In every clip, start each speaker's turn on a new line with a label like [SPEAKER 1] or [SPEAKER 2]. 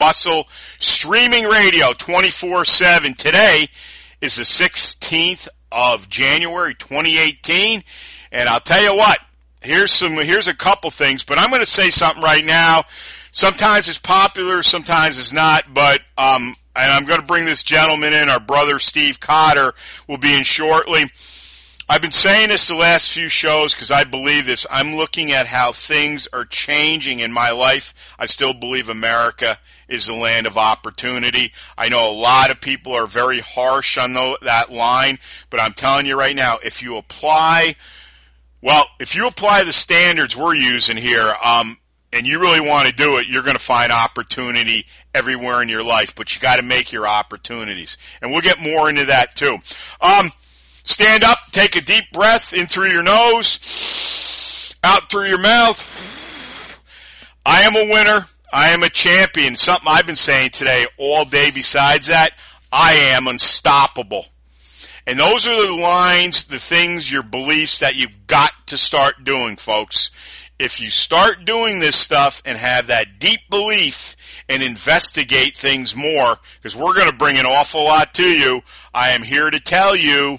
[SPEAKER 1] Muscle streaming radio 24 7. Today is the 16th of January 2018. And I'll tell you what, here's some, here's a couple things, but I'm going to say something right now. Sometimes it's popular, sometimes it's not, but, um, and I'm going to bring this gentleman in. Our brother Steve Cotter will be in shortly. I've been saying this the last few shows because I believe this. I'm looking at how things are changing in my life. I still believe America is the land of opportunity. I know a lot of people are very harsh on that line, but I'm telling you right now, if you apply, well, if you apply the standards we're using here, um, and you really want to do it, you're going to find opportunity everywhere in your life, but you got to make your opportunities. And we'll get more into that too. Um, stand up, take a deep breath in through your nose, out through your mouth. I am a winner. I am a champion. Something I've been saying today all day besides that, I am unstoppable. And those are the lines, the things, your beliefs that you've got to start doing, folks. If you start doing this stuff and have that deep belief and investigate things more, because we're going to bring an awful lot to you, I am here to tell you,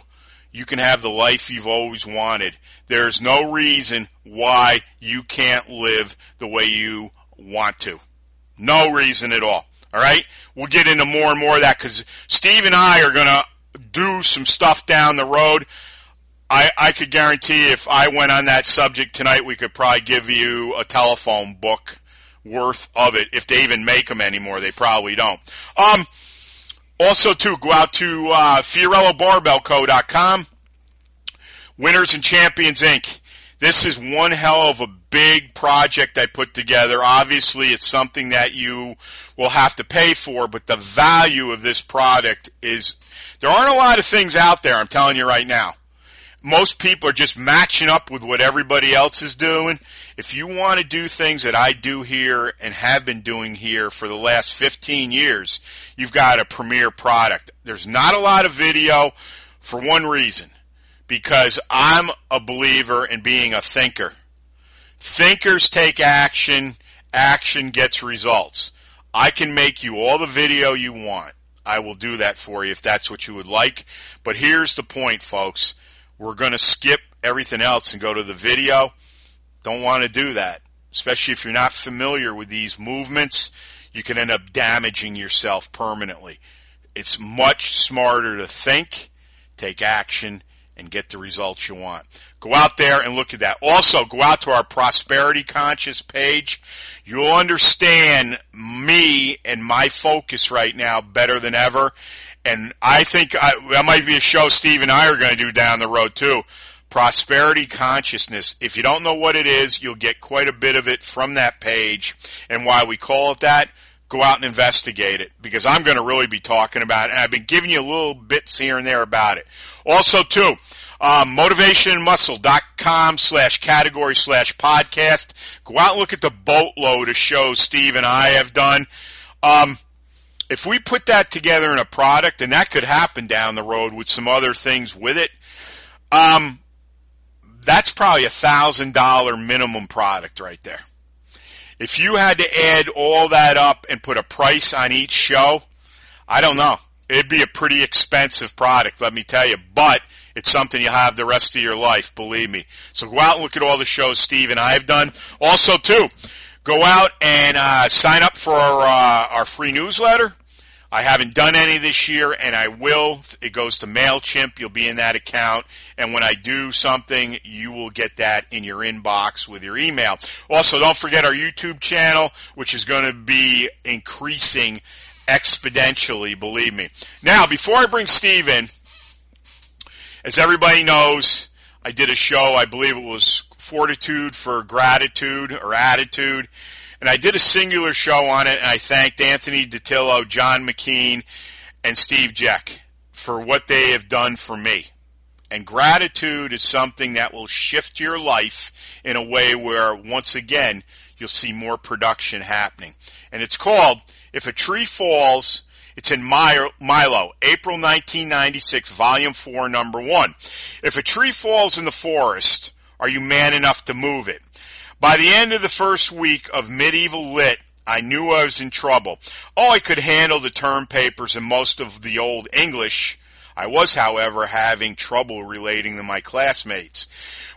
[SPEAKER 1] you can have the life you've always wanted. There's no reason why you can't live the way you want to. No reason at all. All right? We'll get into more and more of that because Steve and I are going to do some stuff down the road. I, I could guarantee if I went on that subject tonight, we could probably give you a telephone book worth of it. If they even make them anymore, they probably don't. Um, also, too, go out to uh, FiorilloBarbellCo.com. Winners and Champions Inc. This is one hell of a big project I put together. Obviously, it's something that you will have to pay for, but the value of this product is there aren't a lot of things out there, I'm telling you right now. Most people are just matching up with what everybody else is doing. If you want to do things that I do here and have been doing here for the last 15 years, you've got a premier product. There's not a lot of video for one reason because I'm a believer in being a thinker. Thinkers take action, action gets results. I can make you all the video you want. I will do that for you if that's what you would like. But here's the point, folks. We're going to skip everything else and go to the video. Don't want to do that, especially if you're not familiar with these movements. You can end up damaging yourself permanently. It's much smarter to think, take action, and get the results you want. Go out there and look at that. Also, go out to our Prosperity Conscious page. You'll understand me and my focus right now better than ever. And I think I, that might be a show Steve and I are going to do down the road too. Prosperity consciousness. If you don't know what it is, you'll get quite a bit of it from that page. And why we call it that, go out and investigate it because I'm going to really be talking about it. And I've been giving you little bits here and there about it. Also, too, um, motivationmuscle.com slash category slash podcast. Go out and look at the boatload of shows Steve and I have done. Um, if we put that together in a product, and that could happen down the road with some other things with it, um, that's probably a thousand dollar minimum product right there. If you had to add all that up and put a price on each show, I don't know. It'd be a pretty expensive product, let me tell you. But it's something you'll have the rest of your life, believe me. So go out and look at all the shows Steve and I have done. Also, too, go out and uh, sign up for our, uh, our free newsletter. I haven't done any this year, and I will. It goes to MailChimp. You'll be in that account. And when I do something, you will get that in your inbox with your email. Also, don't forget our YouTube channel, which is going to be increasing exponentially, believe me. Now, before I bring Steve in, as everybody knows, I did a show, I believe it was Fortitude for Gratitude or Attitude. And I did a singular show on it, and I thanked Anthony Ditillo, John McKean, and Steve Jeck for what they have done for me. And gratitude is something that will shift your life in a way where, once again, you'll see more production happening. And it's called If a Tree Falls, it's in Milo, April 1996, Volume 4, Number 1. If a tree falls in the forest, are you man enough to move it? By the end of the first week of medieval lit, I knew I was in trouble. Oh, I could handle the term papers and most of the old English. I was, however, having trouble relating to my classmates.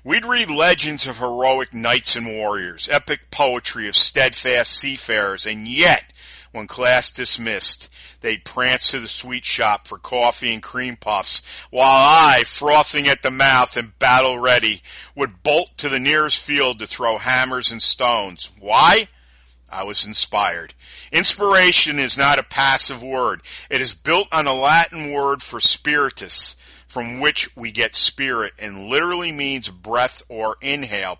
[SPEAKER 1] We'd read legends of heroic knights and warriors, epic poetry of steadfast seafarers, and yet, when class dismissed, they'd prance to the sweet shop for coffee and cream puffs, while I, frothing at the mouth and battle ready, would bolt to the nearest field to throw hammers and stones. Why? I was inspired. Inspiration is not a passive word. It is built on a Latin word for spiritus, from which we get spirit, and literally means breath or inhale.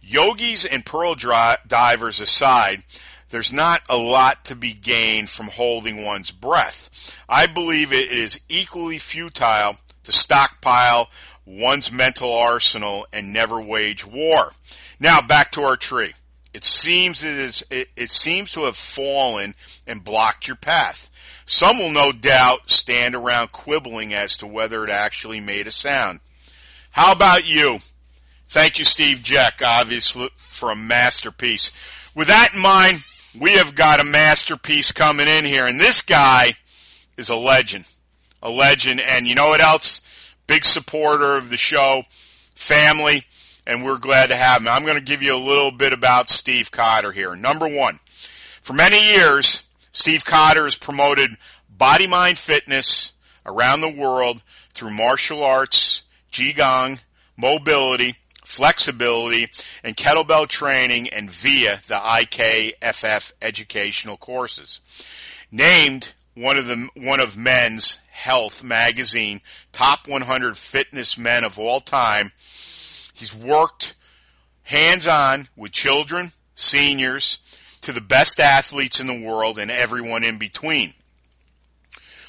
[SPEAKER 1] Yogis and pearl divers aside, there's not a lot to be gained from holding one's breath. I believe it is equally futile to stockpile one's mental arsenal and never wage war. Now back to our tree. It seems it is it, it seems to have fallen and blocked your path. Some will no doubt stand around quibbling as to whether it actually made a sound. How about you? Thank you, Steve Jeck, obviously, for a masterpiece. With that in mind, we have got a masterpiece coming in here, and this guy is a legend. A legend, and you know what else? Big supporter of the show, family, and we're glad to have him. I'm going to give you a little bit about Steve Cotter here. Number one, for many years, Steve Cotter has promoted body mind fitness around the world through martial arts, Qigong, mobility, flexibility, and kettlebell training and via the IKFF educational courses. Named one of the one of Men's Health magazine top 100 fitness men of all time. He's worked hands on with children, seniors, to the best athletes in the world and everyone in between.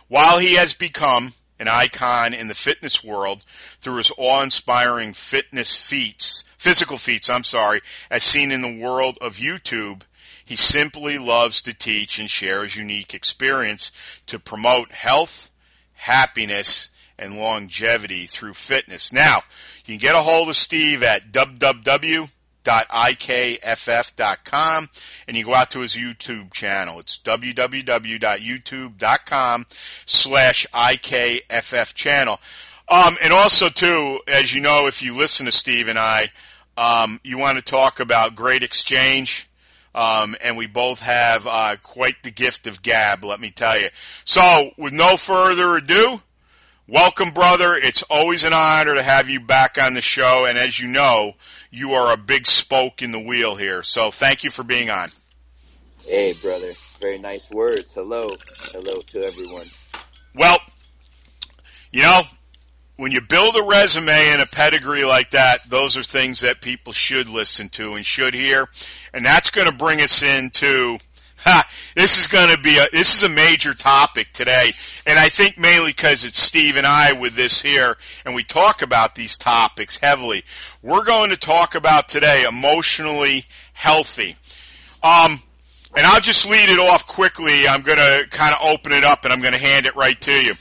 [SPEAKER 1] While he has become an icon in the fitness world through his awe-inspiring fitness feats, physical feats, I'm sorry, as seen in the world of YouTube, he simply loves to teach and share his unique experience to promote health, happiness, and longevity through fitness. Now, you can get a hold of Steve at www www.ikff.com and you go out to his YouTube channel. It's www.youtube.com slash IKFF channel. Um, and also too, as you know, if you listen to Steve and I, um, you want to talk about great exchange. Um, and we both have uh, quite the gift of gab, let me tell you. So, with no further ado, welcome, brother. It's always an honor to have you back on the show. And as you know, you are a big spoke in the wheel here. So thank you for being on.
[SPEAKER 2] Hey, brother. Very nice words. Hello. Hello to everyone.
[SPEAKER 1] Well, you know, when you build a resume and a pedigree like that, those are things that people should listen to and should hear. And that's going to bring us into Ha, this is going to be a this is a major topic today, and I think mainly because it's Steve and I with this here, and we talk about these topics heavily. We're going to talk about today emotionally healthy. Um, and I'll just lead it off quickly. I'm going to kind of open it up, and I'm going to hand it right to you.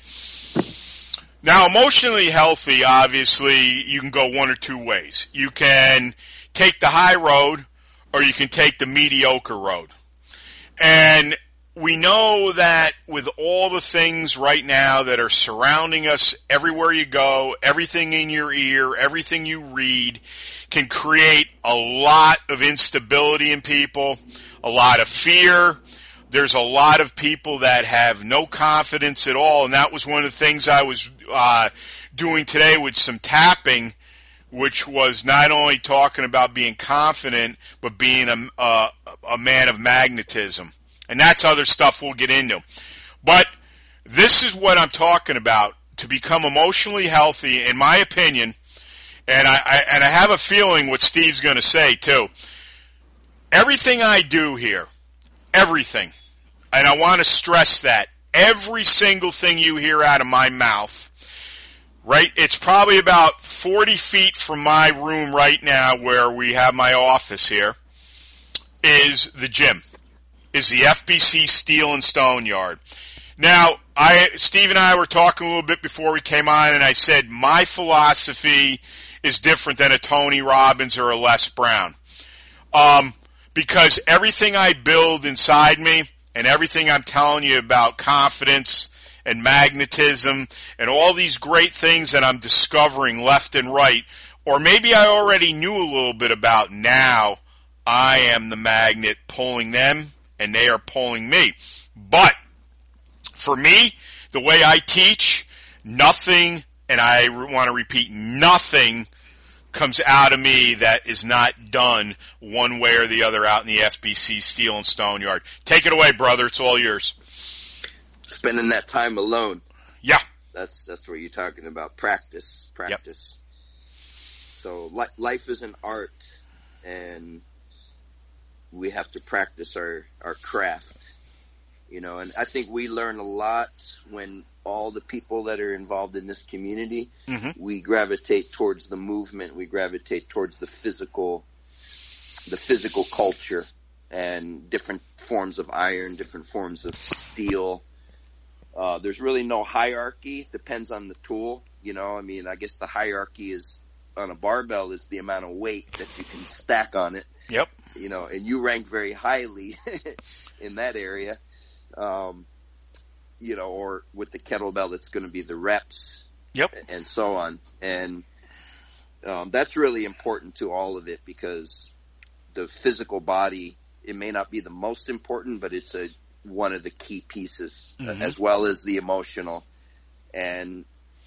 [SPEAKER 1] Now, emotionally healthy, obviously, you can go one or two ways. You can take the high road, or you can take the mediocre road. And we know that with all the things right now that are surrounding us everywhere you go, everything in your ear, everything you read can create a lot of instability in people, a lot of fear. There's a lot of people that have no confidence at all. And that was one of the things I was uh, doing today with some tapping which was not only talking about being confident, but being a, a, a man of magnetism. And that's other stuff we'll get into. But this is what I'm talking about. To become emotionally healthy, in my opinion, and I, I and I have a feeling what Steve's going to say too. Everything I do here, everything, and I want to stress that every single thing you hear out of my mouth, right? It's probably about 40 feet from my room right now where we have my office here is the gym, is the FBC Steel and Stone Yard. Now, I, Steve and I were talking a little bit before we came on and I said my philosophy is different than a Tony Robbins or a Les Brown. Um, because everything I build inside me and everything I'm telling you about confidence and magnetism and all these great things that I'm discovering left and right, or maybe I already knew a little bit about now, I am the magnet pulling them and they are pulling me. But for me, the way I teach, nothing, and I want to repeat, nothing comes out of me that is not done one way or the other out in the FBC Steel and Stone Yard. Take it away, brother. It's all yours.
[SPEAKER 2] Spending that time alone.
[SPEAKER 1] Yeah.
[SPEAKER 2] That's that's what you're talking about. Practice, practice. Yep. So li- life is an art, and we have to practice our our craft. You know, and I think we learn a lot when all the people that are involved in this community, mm-hmm. we gravitate towards the movement. We gravitate towards the physical, the physical culture, and different forms of iron, different forms of steel. Uh, there's really no hierarchy. Depends on the tool. You know, I mean, I guess the hierarchy is on a barbell is the amount of weight that you can stack on it.
[SPEAKER 1] Yep.
[SPEAKER 2] You know, and you rank very highly in that area. Um, you know, or with the kettlebell, it's going to be the reps.
[SPEAKER 1] Yep.
[SPEAKER 2] And so on. And um, that's really important to all of it because the physical body, it may not be the most important, but it's a one of the key pieces mm-hmm. as well as the emotional. And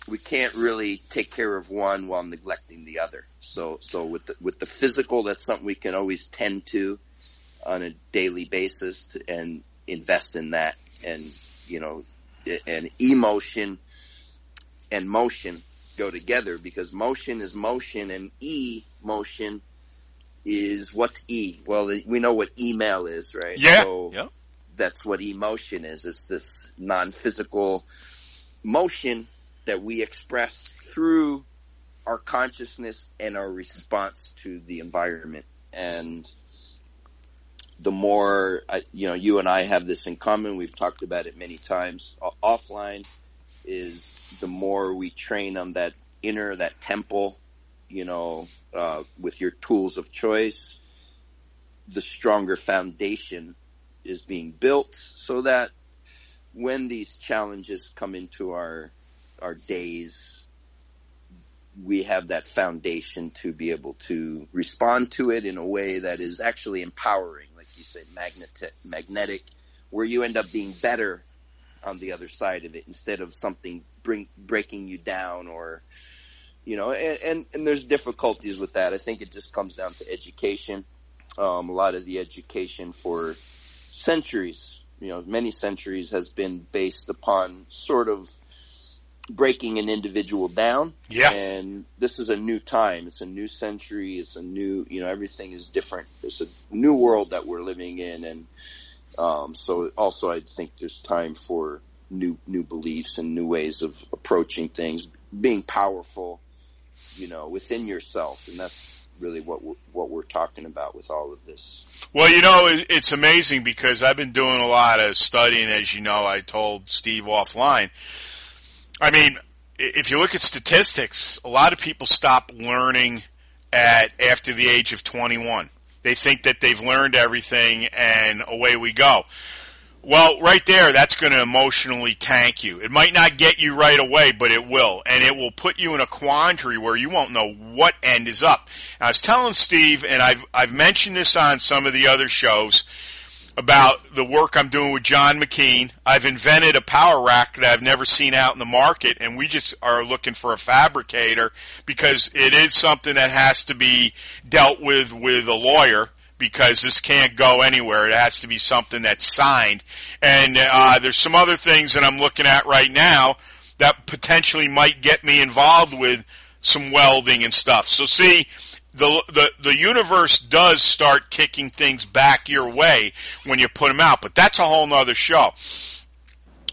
[SPEAKER 2] we can't really take care of one while neglecting the other. So, so with the, with the physical, that's something we can always tend to on a daily basis to, and invest in that. And you know, and emotion and motion go together because motion is motion and e motion is what's e well we know what email is right
[SPEAKER 1] yeah so yeah.
[SPEAKER 2] That's what emotion is it's this non-physical motion that we express through our consciousness and our response to the environment and the more you know you and I have this in common. We've talked about it many times. offline is the more we train on that inner that temple, you know, uh, with your tools of choice, the stronger foundation is being built so that when these challenges come into our our days we have that foundation to be able to respond to it in a way that is actually empowering like you say magnetic, magnetic, where you end up being better on the other side of it instead of something bring, breaking you down or, you know, and, and, and there's difficulties with that. I think it just comes down to education. Um, a lot of the education for centuries, you know, many centuries has been based upon sort of breaking an individual down.
[SPEAKER 1] Yeah.
[SPEAKER 2] And this is a new time. It's a new century. It's a new, you know, everything is different. It's a new world that we're living in. And, um, so also I think there's time for new, new beliefs and new ways of approaching things, being powerful, you know, within yourself. And that's really what we're, what we're talking about with all of this.
[SPEAKER 1] Well, you know, it's amazing because I've been doing a lot of studying, as you know, I told Steve offline I mean, if you look at statistics, a lot of people stop learning at after the age of 21. They think that they've learned everything and away we go. Well, right there, that's going to emotionally tank you. It might not get you right away, but it will. And it will put you in a quandary where you won't know what end is up. I was telling Steve, and I've, I've mentioned this on some of the other shows, about the work I'm doing with John McKean. I've invented a power rack that I've never seen out in the market, and we just are looking for a fabricator because it is something that has to be dealt with with a lawyer because this can't go anywhere. It has to be something that's signed. And uh, there's some other things that I'm looking at right now that potentially might get me involved with some welding and stuff. So see, the, the, the universe does start kicking things back your way when you put them out, but that's a whole nother show.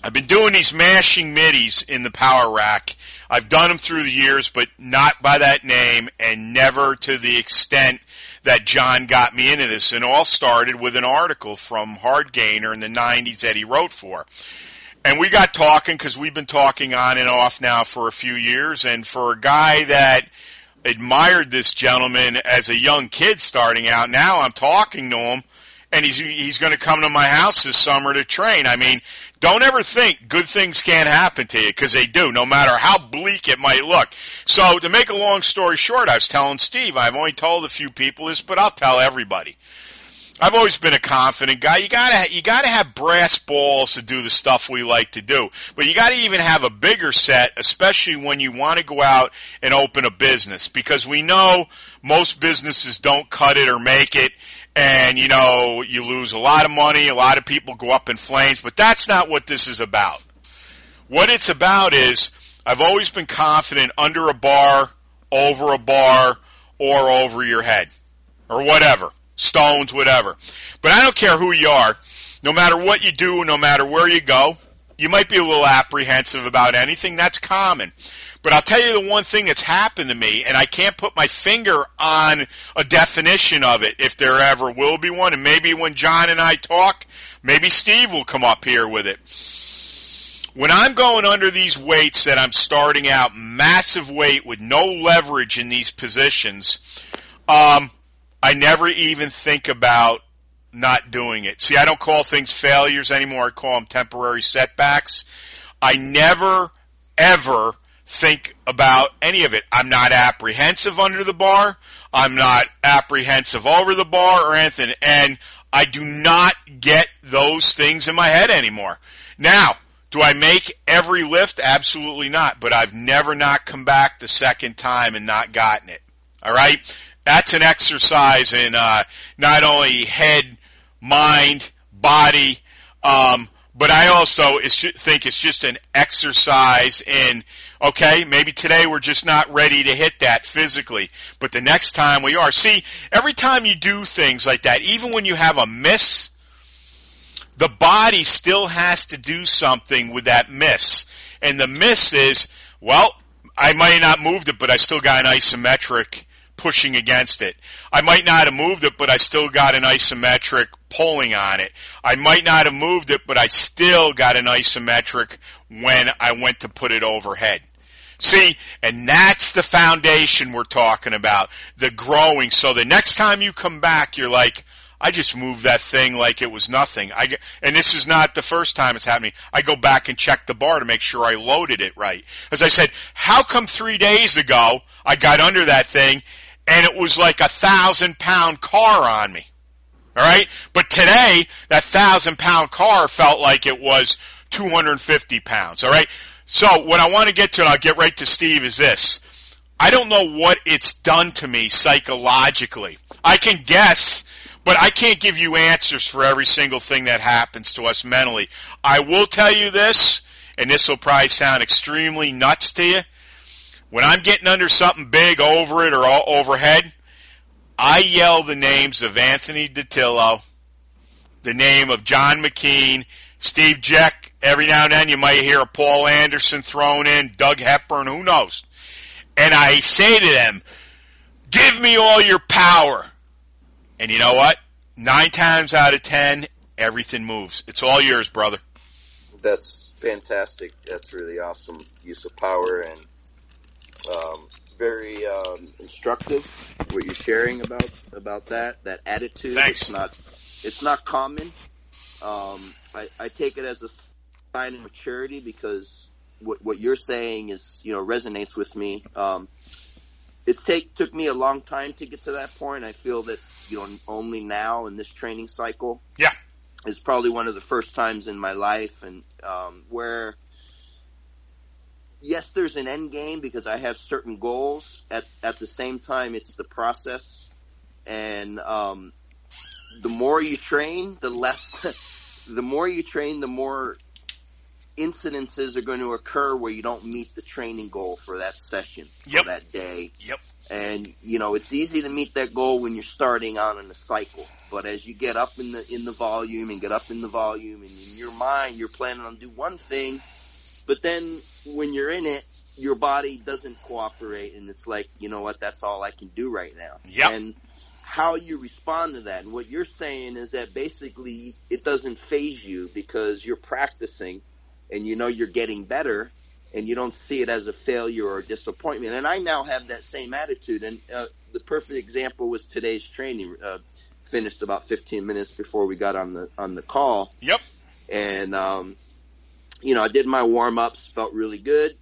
[SPEAKER 1] I've been doing these mashing middies in the power rack. I've done them through the years, but not by that name and never to the extent that John got me into this. And all started with an article from Hardgainer in the 90s that he wrote for. And we got talking because we've been talking on and off now for a few years. And for a guy that admired this gentleman as a young kid starting out, now I'm talking to him and he's he's going to come to my house this summer to train. I mean, don't ever think good things can't happen to you because they do, no matter how bleak it might look. So, to make a long story short, I was telling Steve, I've only told a few people this, but I'll tell everybody. I've always been a confident guy. You gotta you gotta have brass balls to do the stuff we like to do, but you gotta even have a bigger set, especially when you want to go out and open a business, because we know most businesses don't cut it or make it, and you know you lose a lot of money. A lot of people go up in flames, but that's not what this is about. What it's about is I've always been confident under a bar, over a bar, or over your head, or whatever stones, whatever. But I don't care who you are. No matter what you do, no matter where you go, you might be a little apprehensive about anything. That's common. But I'll tell you the one thing that's happened to me, and I can't put my finger on a definition of it if there ever will be one. And maybe when John and I talk, maybe Steve will come up here with it. When I'm going under these weights that I'm starting out, massive weight with no leverage in these positions, um, I never even think about not doing it. See, I don't call things failures anymore. I call them temporary setbacks. I never, ever think about any of it. I'm not apprehensive under the bar. I'm not apprehensive over the bar or anything. And I do not get those things in my head anymore. Now, do I make every lift? Absolutely not. But I've never not come back the second time and not gotten it. All right? That's an exercise in uh, not only head, mind, body, um, but I also think it's just an exercise in, okay, maybe today we're just not ready to hit that physically, but the next time we are. See, every time you do things like that, even when you have a miss, the body still has to do something with that miss. And the miss is, well, I might not moved it, but I still got an isometric pushing against it. I might not have moved it, but I still got an isometric pulling on it. I might not have moved it, but I still got an isometric when I went to put it overhead. See, and that's the foundation we're talking about, the growing. So the next time you come back, you're like, I just moved that thing like it was nothing. I get, and this is not the first time it's happening. I go back and check the bar to make sure I loaded it right. As I said, how come three days ago I got under that thing and it was like a thousand pound car on me. All right. But today, that thousand pound car felt like it was 250 pounds. All right. So what I want to get to, and I'll get right to Steve, is this. I don't know what it's done to me psychologically. I can guess, but I can't give you answers for every single thing that happens to us mentally. I will tell you this, and this will probably sound extremely nuts to you. When I'm getting under something big over it or overhead, I yell the names of Anthony Ditillo, the name of John McKean, Steve Jeck. Every now and then you might hear a Paul Anderson thrown in, Doug Hepburn, who knows. And I say to them, give me all your power. And you know what? Nine times out of ten, everything moves. It's all yours, brother.
[SPEAKER 2] That's fantastic. That's really awesome use of power and um, very um, instructive what you're sharing about about that that attitude.
[SPEAKER 1] Thanks.
[SPEAKER 2] It's not it's not common. Um, I, I take it as a sign of maturity because what what you're saying is you know resonates with me. Um, it's take took me a long time to get to that point. I feel that you know only now in this training cycle,
[SPEAKER 1] yeah,
[SPEAKER 2] is probably one of the first times in my life and um, where yes, there's an end game because I have certain goals. At at the same time, it's the process, and um, the more you train, the less. the more you train, the more incidences are going to occur where you don't meet the training goal for that session
[SPEAKER 1] Yep.
[SPEAKER 2] for that day.
[SPEAKER 1] Yep.
[SPEAKER 2] And you know, it's easy to meet that goal when you're starting out in a cycle. But as you get up in the in the volume and get up in the volume and in your mind you're planning on do one thing, but then when you're in it, your body doesn't cooperate and it's like, you know what, that's all I can do right now.
[SPEAKER 1] Yep.
[SPEAKER 2] And how you respond to that and what you're saying is that basically it doesn't phase you because you're practicing and you know you're getting better and you don't see it as a failure or disappointment. And I now have that same attitude. And uh, the perfect example was today's training. Uh, finished about 15 minutes before we got on the on the call,
[SPEAKER 1] Yep.
[SPEAKER 2] and um, you know I did my warm ups, felt really good,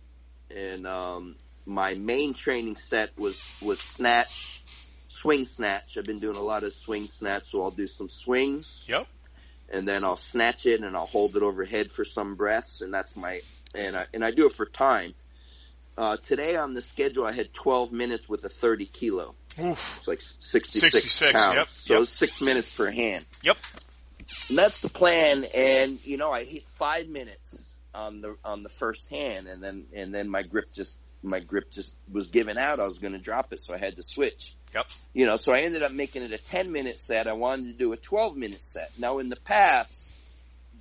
[SPEAKER 2] and um, my main training set was was snatch, swing snatch. I've been doing a lot of swing snatch, so I'll do some swings
[SPEAKER 1] Yep.
[SPEAKER 2] and then I'll snatch it and I'll hold it overhead for some breaths, and that's my and I and I do it for time. Uh, today on the schedule, I had 12 minutes with a 30 kilo.
[SPEAKER 1] Oof.
[SPEAKER 2] It's like 66,
[SPEAKER 1] 66,
[SPEAKER 2] pounds.
[SPEAKER 1] yep,
[SPEAKER 2] so
[SPEAKER 1] yep.
[SPEAKER 2] six minutes per hand.
[SPEAKER 1] Yep.
[SPEAKER 2] And that's the plan. And you know, I hit five minutes on the on the first hand, and then and then my grip just my grip just was giving out. I was going to drop it, so I had to switch.
[SPEAKER 1] Yep.
[SPEAKER 2] You know, so I ended up making it a 10 minute set. I wanted to do a 12 minute set. Now, in the past,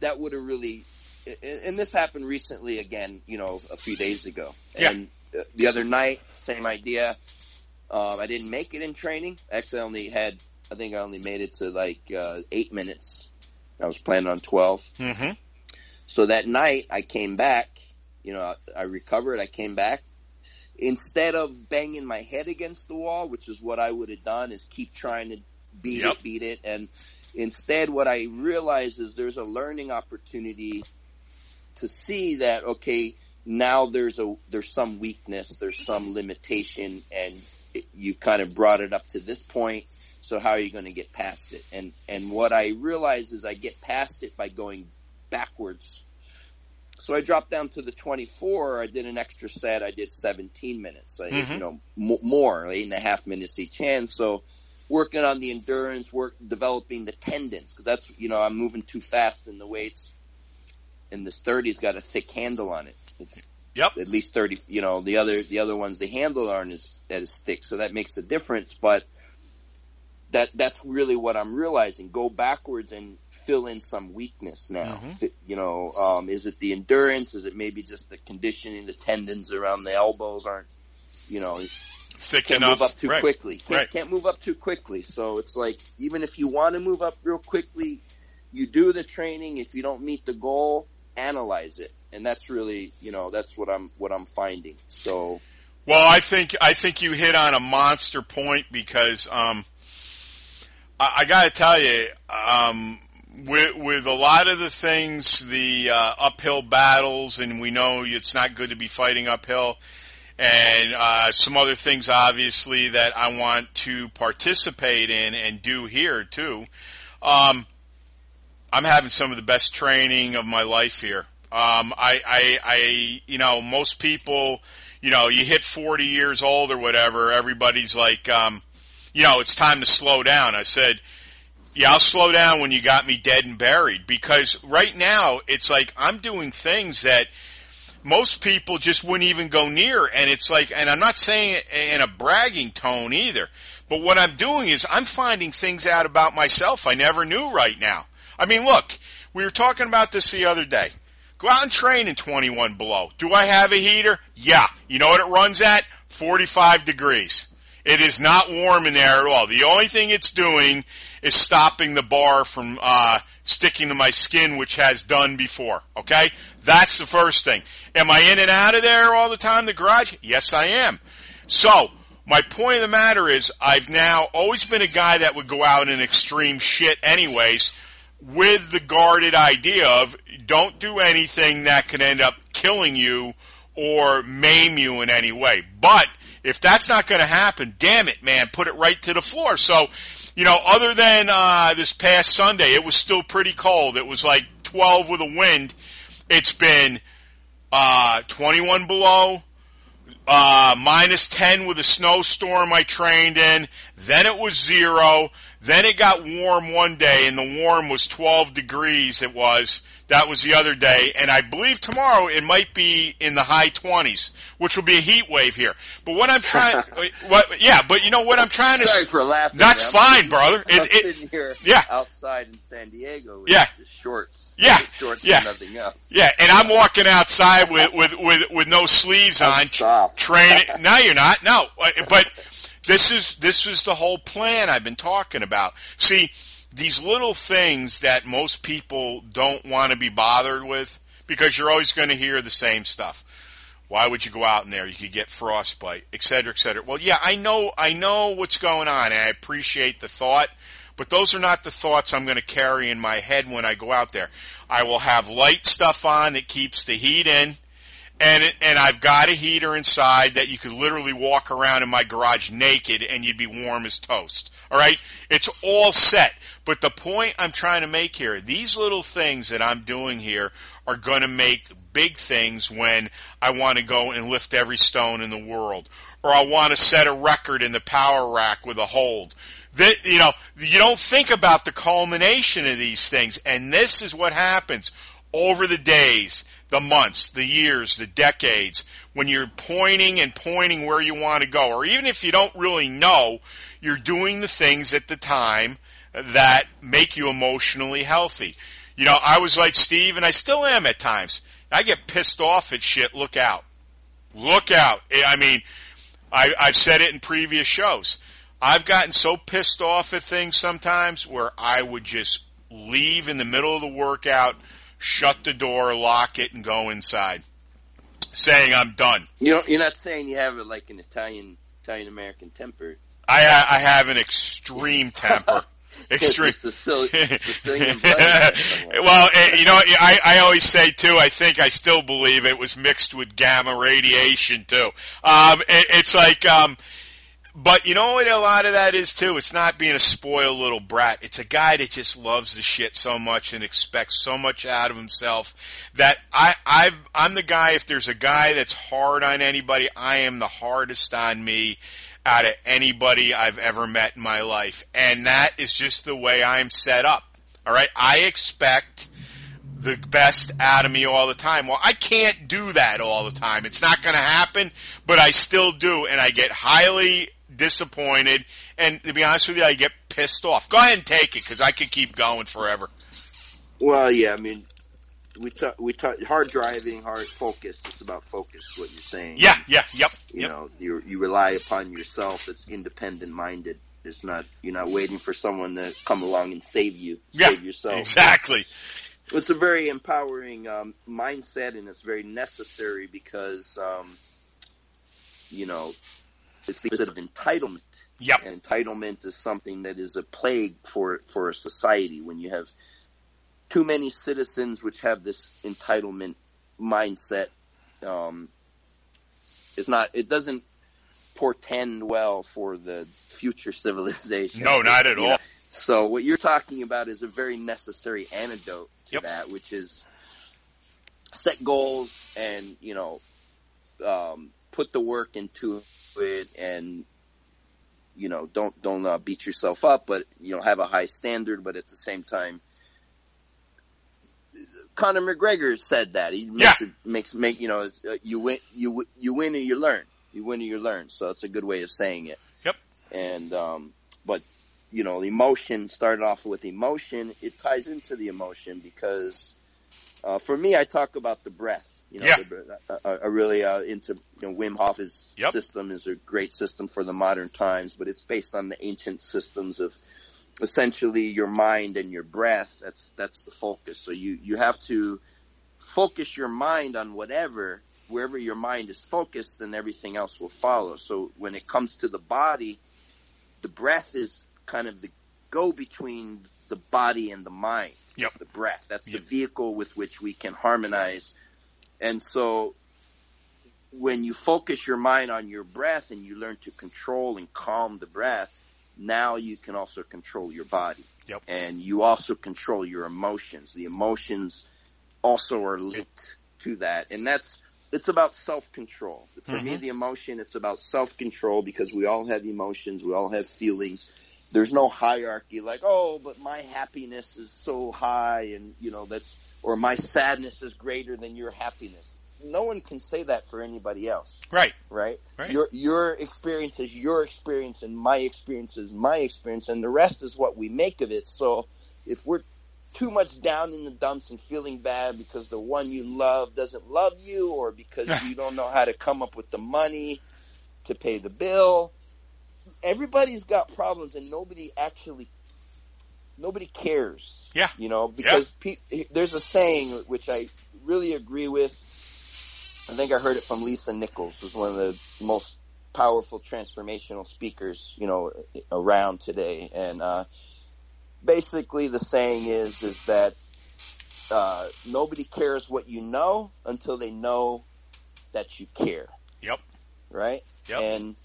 [SPEAKER 2] that would have really, and and this happened recently again, you know, a few days ago.
[SPEAKER 1] Yeah.
[SPEAKER 2] And uh, the other night, same idea. Um, I didn't make it in training. Actually, I only had, I think I only made it to like uh, eight minutes. I was planning on 12.
[SPEAKER 1] Mm-hmm.
[SPEAKER 2] So that night I came back, you know, I recovered, I came back. Instead of banging my head against the wall, which is what I would have done, is keep trying to beat
[SPEAKER 1] Yep.
[SPEAKER 2] it, beat it. And instead what I realized is there's a learning opportunity to see that, okay, now there's a, there's some weakness, there's some limitation, and it, you've kind of brought it up to this point. So how are you going to get past it? And, and what I realize is I get past it by going backwards. So I dropped down to the 24. I did an extra set. I did 17 minutes. I,
[SPEAKER 1] Mhm.
[SPEAKER 2] you know, m- more, eight and a half minutes each hand. So working on the endurance, work developing the tendons because that's you know I'm moving too fast in the weights. And this 30's got a thick handle on it. It's
[SPEAKER 1] Yep.
[SPEAKER 2] at least 30. You know, the other the other ones the handle aren't as that is thick, so that makes a difference. But that that's really what I'm realizing. Go backwards and fill in some weakness now.
[SPEAKER 1] Mhm.
[SPEAKER 2] You know, um, is it the endurance? Is it maybe just the conditioning? The tendons around the elbows aren't, you know,
[SPEAKER 1] Thick
[SPEAKER 2] can't
[SPEAKER 1] enough.
[SPEAKER 2] move up too
[SPEAKER 1] right.
[SPEAKER 2] quickly. Can't,
[SPEAKER 1] Right.
[SPEAKER 2] can't move up too quickly. So it's like even if you want to move up real quickly, you do the training. If you don't meet the goal, analyze it, and that's really you know that's what I'm what I'm finding. So
[SPEAKER 1] Well, I think I think you hit on a monster point because um, I, I got to tell you, um, with with a lot of the things, the uh, uphill battles, and we know it's not good to be fighting uphill, and uh, some other things, obviously, that I want to participate in and do here too. Um, I'm having some of the best training of my life here. Um, I, I, I, you know, most people, you know, you hit 40 years old or whatever, everybody's like, um, you know, it's time to slow down. I said, yeah, I'll slow down when you got me dead and buried because right now it's like I'm doing things that most people just wouldn't even go near. And it's like, and I'm not saying it in a bragging tone either, but what I'm doing is I'm finding things out about myself I never knew right now. I mean, look, we were talking about this the other day. Go out and train in 21 below. Do I have a heater? Yeah. You know what it runs at? 45 degrees. It is not warm in there at all. The only thing it's doing is stopping the bar from uh, sticking to my skin, which has done before. Okay? That's the first thing. Am I in and out of there all the time, the garage? Yes, I am. So, my point of the matter is, I've now always been a guy that would go out in extreme shit anyways, with the guarded idea of don't do anything that could end up killing you or maim you in any way. But if that's not going to happen, damn it, man, put it right to the floor. So, you know, other than uh, this past Sunday, it was still pretty cold. It was like 12 with a wind. It's been uh, 21 below, uh, minus 10 with a snowstorm I trained in. Then it was zero. Then it got warm one day, and the warm was 12 degrees. It was. That was the other day, and I believe tomorrow it might be in the high 20s, which will be a heat wave here. But what I'm trying, what, yeah, but you know what I'm trying to.
[SPEAKER 2] Sorry for laughing.
[SPEAKER 1] That's
[SPEAKER 2] man.
[SPEAKER 1] fine, brother.
[SPEAKER 2] I'm
[SPEAKER 1] It- it-
[SPEAKER 2] sitting here
[SPEAKER 1] yeah.
[SPEAKER 2] outside in San Diego with
[SPEAKER 1] Yeah.
[SPEAKER 2] shorts.
[SPEAKER 1] Yeah.
[SPEAKER 2] Shorts
[SPEAKER 1] Yeah.
[SPEAKER 2] and nothing else.
[SPEAKER 1] Yeah, and I'm walking outside with with with, with no sleeves
[SPEAKER 2] I'm
[SPEAKER 1] on,
[SPEAKER 2] soft.
[SPEAKER 1] training. No, you're not. No, uh, but this is this is the whole plan I've been talking about. See, these little things that most people don't want to be bothered with because you're always going to hear the same stuff. Why would you go out in there? You could get frostbite, et cetera, et cetera. Well, yeah, I know, I know what's going on, and I appreciate the thought, but those are not the thoughts I'm going to carry in my head when I go out there. I will have light stuff on that keeps the heat in, and it, and I've got a heater inside that you could literally walk around in my garage naked and you'd be warm as toast. All right, it's all set. But the point I'm trying to make here, these little things that I'm doing here are going to make big things when I want to go and lift every stone in the world, or I want to set a record in the power rack with a hold. That you know, you don't think about the culmination of these things, and this is what happens over the days, the months, the years, the decades, when you're pointing and pointing where you want to go, or even if you don't really know, you're doing the things at the time that make you emotionally healthy. You know, I was like Steve, and I still am at times. I get pissed off at shit. Look out. Look out. Eh, I mean, I, I've said it in previous shows. I've gotten so pissed off at things sometimes where I would just leave in the middle of the workout, shut the door, lock it, and go inside, saying I'm done.
[SPEAKER 2] You know, you're not saying you have it like an Italian Italian American temper.
[SPEAKER 1] I I have an extreme temper. Extreme.
[SPEAKER 2] It's Sicilian, Sicilian blood. or something like
[SPEAKER 1] well, eh, you know, I, I always say too. I think I still believe it was mixed with gamma radiation too. Um, it, it's like, um, but you know what? A lot of that is too. It's not being a spoiled little brat. It's a guy that just loves the shit so much and expects so much out of himself that I, I've, I'm the guy. If there's a guy that's hard on anybody, I am the hardest on me out of anybody I've ever met in my life. And that is just the way I'm set up. All right. I expect the best out of me all the time. Well, I can't do that all the time. It's not going to happen, but I still do. And I get highly disappointed. And to be honest with you, I get pissed off. Go ahead and take it because I could keep going forever.
[SPEAKER 2] Well, yeah, I mean, we talk, we talk hard driving, hard focus. It's about focus. What you're saying.
[SPEAKER 1] Yeah, yeah, yep.
[SPEAKER 2] You
[SPEAKER 1] yep.
[SPEAKER 2] know, you you rely upon yourself. It's independent minded. It's not you're not waiting for someone to come along and save you.
[SPEAKER 1] Yeah,
[SPEAKER 2] save yourself.
[SPEAKER 1] exactly.
[SPEAKER 2] It's a very empowering um, mindset, and it's very necessary because, um, you know, it's the opposite of entitlement.
[SPEAKER 1] Yep.
[SPEAKER 2] And entitlement is something that is a plague for for a society when you have too many citizens which have this entitlement mindset. Um, it's not. It doesn't portend well for the future civilization.
[SPEAKER 1] No, not at all.
[SPEAKER 2] know, So what you're talking about is a very necessary antidote to
[SPEAKER 1] Yep.
[SPEAKER 2] that, which is set goals and you know um, put the work into it, and you know don't don't uh, beat yourself up, but you know have a high standard, but at the same time. Conor McGregor said that he makes it makes make you know uh, you win you you win or you learn you win or you learn so it's a good way of saying it
[SPEAKER 1] Yep.
[SPEAKER 2] and um, but you know, the emotion started off with emotion. It ties into the emotion because uh, for me, I talk about the breath. You know,
[SPEAKER 1] Yeah.
[SPEAKER 2] I, I really uh, into you know Wim Hof's
[SPEAKER 1] Yep.
[SPEAKER 2] system is a great system for the modern times, but it's based on the ancient systems of essentially your mind and your breath. That's that's the focus. So you you have to focus your mind on whatever wherever your mind is focused, then everything else will follow. So when it comes to the body, the breath is kind of the go between the body and the mind.
[SPEAKER 1] Yep.
[SPEAKER 2] It's the breath. That's the vehicle with which we can harmonize. And so when you focus your mind on your breath and you learn to control and calm the breath, now you can also control your body.
[SPEAKER 1] Yep.
[SPEAKER 2] And you also control your emotions. The emotions also are linked to that. And that's it's about self control. For me,
[SPEAKER 1] Mhm.
[SPEAKER 2] the emotion, it's about self control because we all have emotions, we all have feelings, there's no hierarchy like, oh, but my happiness is so high and, you know, that's, or my sadness is greater than your happiness. No one can say that for anybody else.
[SPEAKER 1] Right.
[SPEAKER 2] Right?
[SPEAKER 1] Right.
[SPEAKER 2] Your, your experience is your experience and my experience is my experience and the rest is what we make of it. So if we're too much down in the dumps and feeling bad because the one you love doesn't love you or because you don't know how to come up with the money to pay the bill. Everybody's got problems and nobody actually nobody cares.
[SPEAKER 1] Yeah.
[SPEAKER 2] You know, because pe- there's a saying which I really agree with. I think I heard it from Lisa Nichols, who's one of the most powerful transformational speakers, you know, around today. And uh, basically, the saying is is that uh, nobody cares what you know until they know that you care,
[SPEAKER 1] Yep.
[SPEAKER 2] right?
[SPEAKER 1] Yep.
[SPEAKER 2] And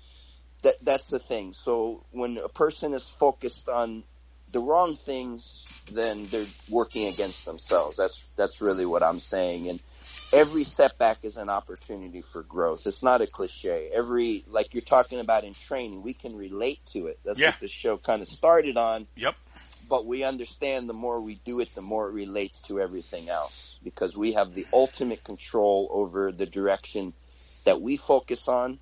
[SPEAKER 2] that that's the thing. So when a person is focused on the wrong things, then they're working against themselves. That's that's really what I'm saying. And every setback is an opportunity for growth. It's not a cliche. Every like you're talking about in training, we can relate to it. That's
[SPEAKER 1] Yeah.
[SPEAKER 2] what the show kind of started on.
[SPEAKER 1] Yep.
[SPEAKER 2] But we understand the more we do it, the more it relates to everything else because we have the ultimate control over the direction that we focus on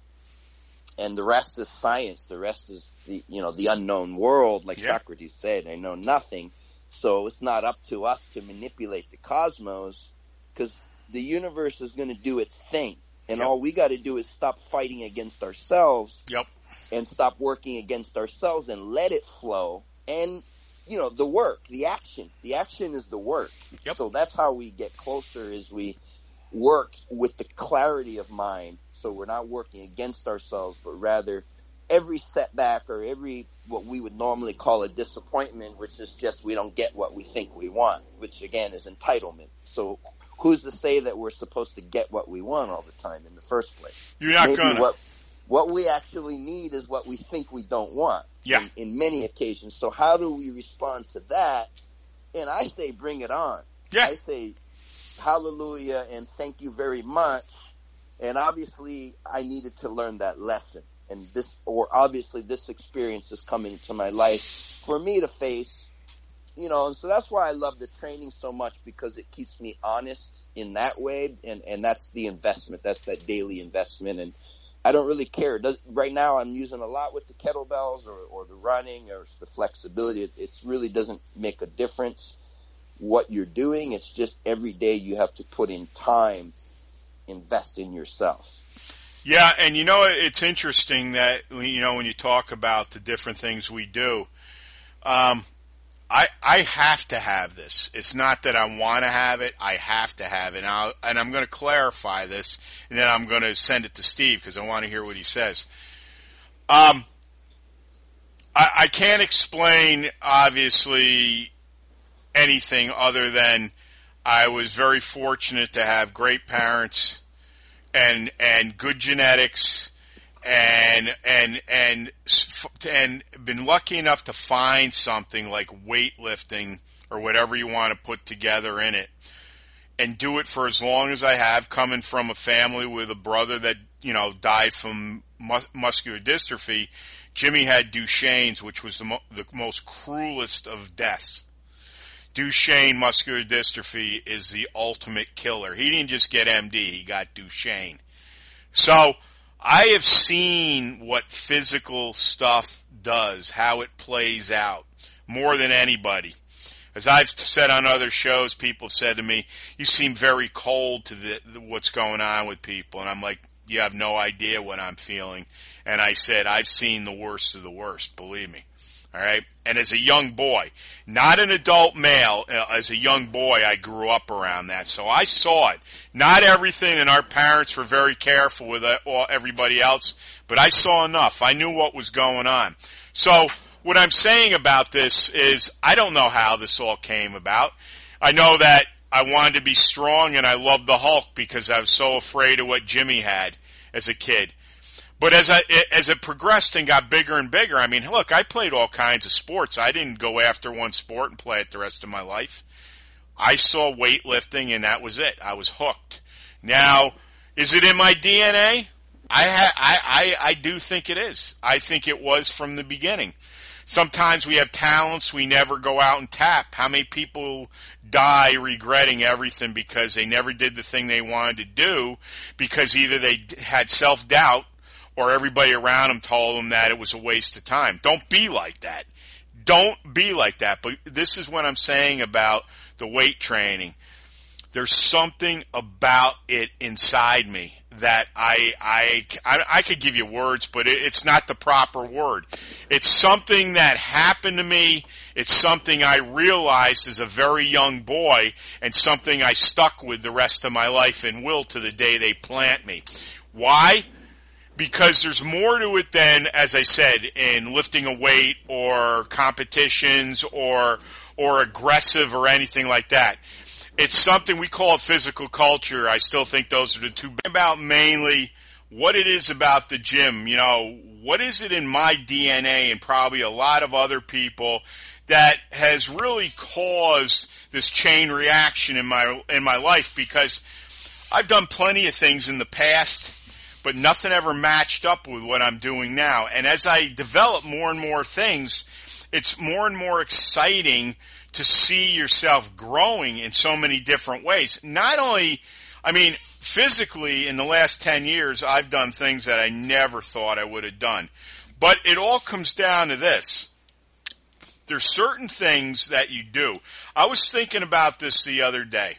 [SPEAKER 2] and the rest is science. The rest is the you know the unknown world, like
[SPEAKER 1] Yeah.
[SPEAKER 2] Socrates said. I know nothing, so it's not up to us to manipulate the cosmos, because the universe is going to do its thing, and
[SPEAKER 1] Yep.
[SPEAKER 2] all we got to do is stop fighting against ourselves
[SPEAKER 1] Yep.
[SPEAKER 2] and stop working against ourselves and let it flow. And you know the work, the action, the action is the work.
[SPEAKER 1] Yep.
[SPEAKER 2] So that's how we get closer. Is we work with the clarity of mind. So we're not working against ourselves, but rather every setback or every what we would normally call a disappointment, which is just we don't get what we think we want, which again is entitlement. So who's to say that we're supposed to get what we want all the time in the first place?
[SPEAKER 1] You're not
[SPEAKER 2] Maybe
[SPEAKER 1] gonna.
[SPEAKER 2] what what we actually need is what we think we don't want.
[SPEAKER 1] Yeah.
[SPEAKER 2] In, in many occasions. So how do we respond to that? And I say bring it on.
[SPEAKER 1] Yeah.
[SPEAKER 2] I say hallelujah and thank you very much. And obviously I needed to learn that lesson. And this, or obviously this experience is coming into my life for me to face, you know, and so that's why I love the training so much because it keeps me honest in that way. And, and that's the investment. That's that daily investment. And I don't really care. Does, right now I'm using a lot with the kettlebells or, or the running or the flexibility. It, it really doesn't make a difference what you're doing. It's just every day you have to put in time, invest in yourself.
[SPEAKER 1] Yeah, and you know it's interesting that you know when you talk about the different things we do, um, I I have to have this. It's not that I want to have it; I have to have it. And, I'll, and I'm going to clarify this, and then I'm going to send it to Steve because I want to hear what he says. Um, I, I can't explain obviously anything other than I was very fortunate to have great parents and and good genetics and and and and been lucky enough to find something like weightlifting or whatever you want to put together in it and do it for as long as I have coming from a family with a brother that you know died from mus- muscular dystrophy Jimmy had Duchenne's which was the, mo- the most cruelest of deaths Duchenne muscular dystrophy is the ultimate killer. He didn't just get MD, he got Duchenne. So I have seen what physical stuff does, how it plays out, more than anybody. As I've said on other shows, people have said to me, "You seem very cold to the, the, what's going on with people," and I'm like, "You have no idea what I'm feeling." And I said, "I've seen the worst of the worst. Believe me." All right. And as a young boy, not an adult male, uh, as a young boy, I grew up around that. So I saw it. Not everything, and our parents were very careful with everybody else, but I saw enough. I knew what was going on. So what I'm saying about this is I don't know how this all came about. I know that I wanted to be strong and I loved the Hulk because I was so afraid of what Jimmy had as a kid. But as I as it progressed and got bigger and bigger, I mean, look, I played all kinds of sports. I didn't go after one sport and play it the rest of my life. I saw weightlifting and that was it. I was hooked. Now, is it in my DNA? I ha- I, I I do think it is. I think it was from the beginning. Sometimes we have talents we never go out and tap. How many people die regretting everything because they never did the thing they wanted to do because either they had self doubt or everybody around them told them that it was a waste of time. Don't be like that. Don't be like that. But this is what I'm saying about the weight training. There's something about it inside me that I I I, I could give you words, but it, it's not the proper word. It's something that happened to me. It's something I realized as a very young boy, and something I stuck with the rest of my life and will to the day they plant me. Why? Because there's more to it than, as I said, in lifting a weight or competitions or or aggressive or anything like that it's something we call it physical culture. I still think those are the two about mainly what it is about the gym. You know, what is it in my DNA and probably a lot of other people that has really caused this chain reaction in my in my life because I've done plenty of things in the past, but nothing ever matched up with what I'm doing now. And as I develop more and more things, it's more and more exciting to see yourself growing in so many different ways. Not only, I mean, physically in the last 10 years, I've done things that I never thought I would have done. But it all comes down to this. There's certain things that you do. I was thinking about this the other day.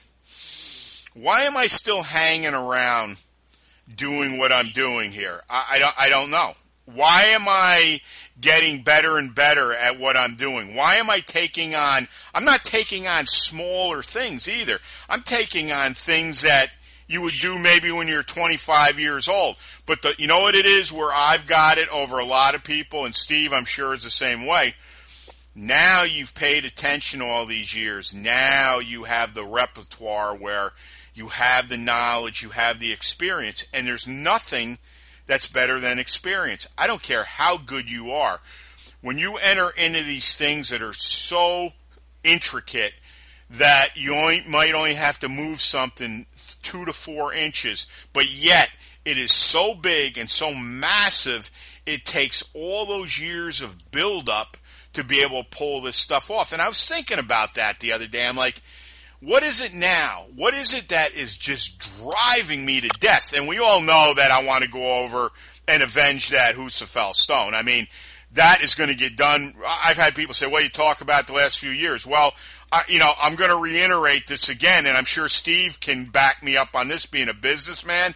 [SPEAKER 1] Why am I still hanging around doing what I'm doing here? I, I don't, I don't know. Why am I getting better and better at what I'm doing? Why am I taking on, I'm not taking on smaller things either. I'm taking on things that you would do maybe when you're 25 years old. But the, you know what it is where I've got it over a lot of people, and Steve, I'm sure, is the same way. Now you've paid attention all these years. Now you have the repertoire where you have the knowledge, you have the experience, and there's nothing that's better than experience. I don't care how good you are. When you enter into these things that are so intricate that you only, might only have to move something two to four inches, but yet it is so big and so massive, it takes all those years of buildup to be able to pull this stuff off. And I was thinking about that the other day. I'm like, what is it now? What is it that is just driving me to death? And we all know that I want to go over and avenge that Husafell stone. I mean, that is going to get done. I've had people say, "Well, you talk about the last few years." Well, I, you know, I'm going to reiterate this again, and I'm sure Steve can back me up on this. Being a businessman,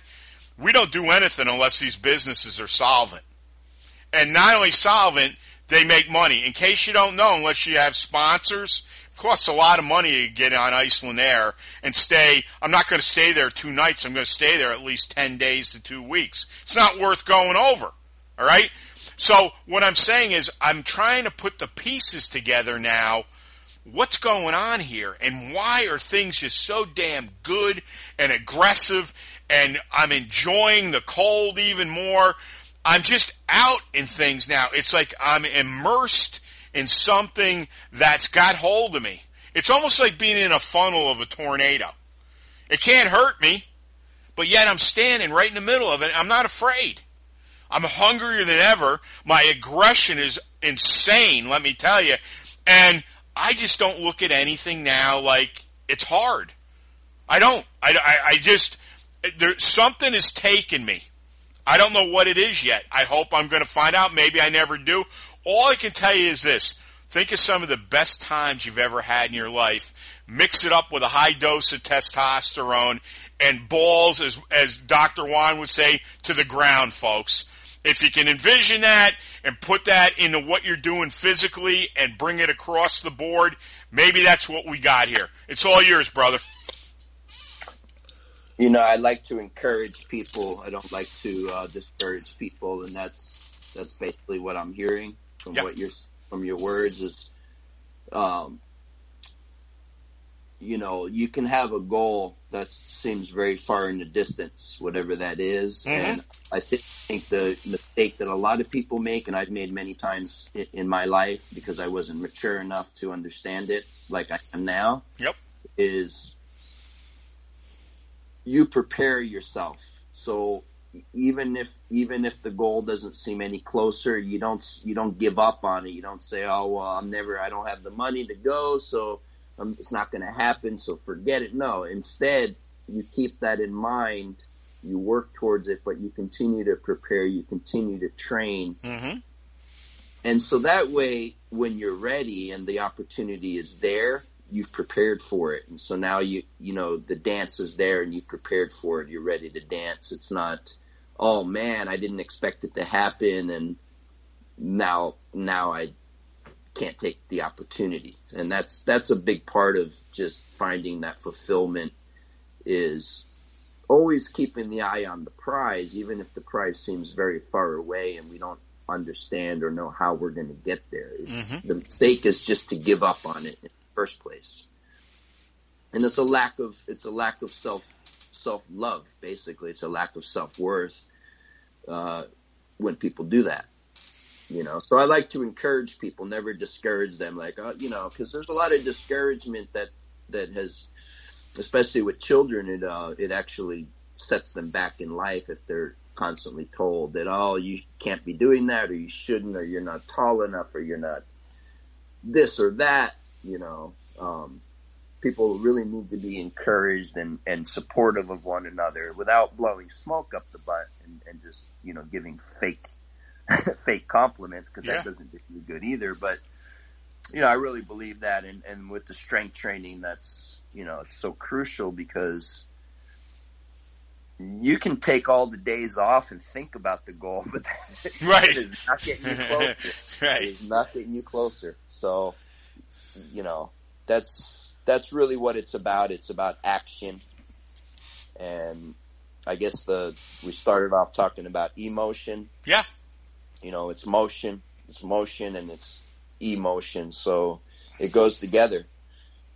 [SPEAKER 1] we don't do anything unless these businesses are solvent, and not only solvent, they make money. In case you don't know, unless you have sponsors costs a lot of money to get on Iceland Air and stay. I'm not going to stay there two nights. I'm going to stay there at least 10 days to two weeks. It's not worth going over. All right? So, what I'm saying is, I'm trying to put the pieces together now. What's going on here? And why are things just so damn good and aggressive? And I'm enjoying the cold even more. I'm just out in things now. It's like I'm immersed in something that's got hold of me. It's almost like being in a funnel of a tornado. It can't hurt me, but yet I'm standing right in the middle of it. I'm not afraid. I'm hungrier than ever. My aggression is insane, let me tell you. And I just don't look at anything now like it's hard. I don't. I, I, I just, there, something has taken me. I don't know what it is yet. I hope I'm going to find out. Maybe I never do. All I can tell you is this. Think of some of the best times you've ever had in your life. Mix it up with a high dose of testosterone and balls, as, as Dr. Juan would say, to the ground, folks. If you can envision that and put that into what you're doing physically and bring it across the board, maybe that's what we got here. It's all yours, brother.
[SPEAKER 2] You know, I like to encourage people. I don't like to uh, discourage people, and that's that's basically what I'm hearing from yep. what you're from your words is, um, you know, you can have a goal that seems very far in the distance, whatever that is. Mm-hmm. And I think, think the mistake that a lot of people make, and I've made many times in, in my life because I wasn't mature enough to understand it like I am now.
[SPEAKER 1] Yep.
[SPEAKER 2] Is you prepare yourself. So even if even if the goal doesn't seem any closer, you don't you don't give up on it. You don't say, "Oh well, I'm never. I don't have the money to go, so um, it's not going to happen. So forget it." No, instead, you keep that in mind. You work towards it, but you continue to prepare. You continue to train,
[SPEAKER 1] Mm-hmm.
[SPEAKER 2] and so that way, when you're ready and the opportunity is there, you've prepared for it. And so now you, you know, the dance is there and you've prepared for it. You're ready to dance. It's not, oh man, I didn't expect it to happen. And now, now I can't take the opportunity. And that's, that's a big part of just finding that fulfillment is always keeping the eye on the prize, even if the prize seems very far away and we don't understand or know how we're going to get there.
[SPEAKER 1] Mhm.
[SPEAKER 2] The mistake is just to give up on it in the first place. And it's a lack of, it's a lack of self, self love, basically. It's a lack of self worth, uh, when people do that. You know, so I like to encourage people, never discourage them. Like, uh, you know, because there's a lot of discouragement that that has, especially with children, it uh, it actually sets them back in life if they're constantly told that oh you can't be doing that or you shouldn't or you're not tall enough or you're not this or that. You know, um, people really need to be encouraged and and supportive of one another without blowing smoke up the butt and, and just you know giving fake fake compliments because
[SPEAKER 1] Yeah.
[SPEAKER 2] that doesn't do you good either. But you know, I really believe that, and and with the strength training, that's you know, it's so crucial because you can take all the days off and think about the goal, but
[SPEAKER 1] Right.
[SPEAKER 2] it is not getting you closer.
[SPEAKER 1] right.
[SPEAKER 2] It's not getting you closer. So, you know, that's that's really what it's about. It's about action, and I guess the we started off talking about emotion.
[SPEAKER 1] Yeah.
[SPEAKER 2] You know, it's motion, it's motion, and it's emotion. So it goes together.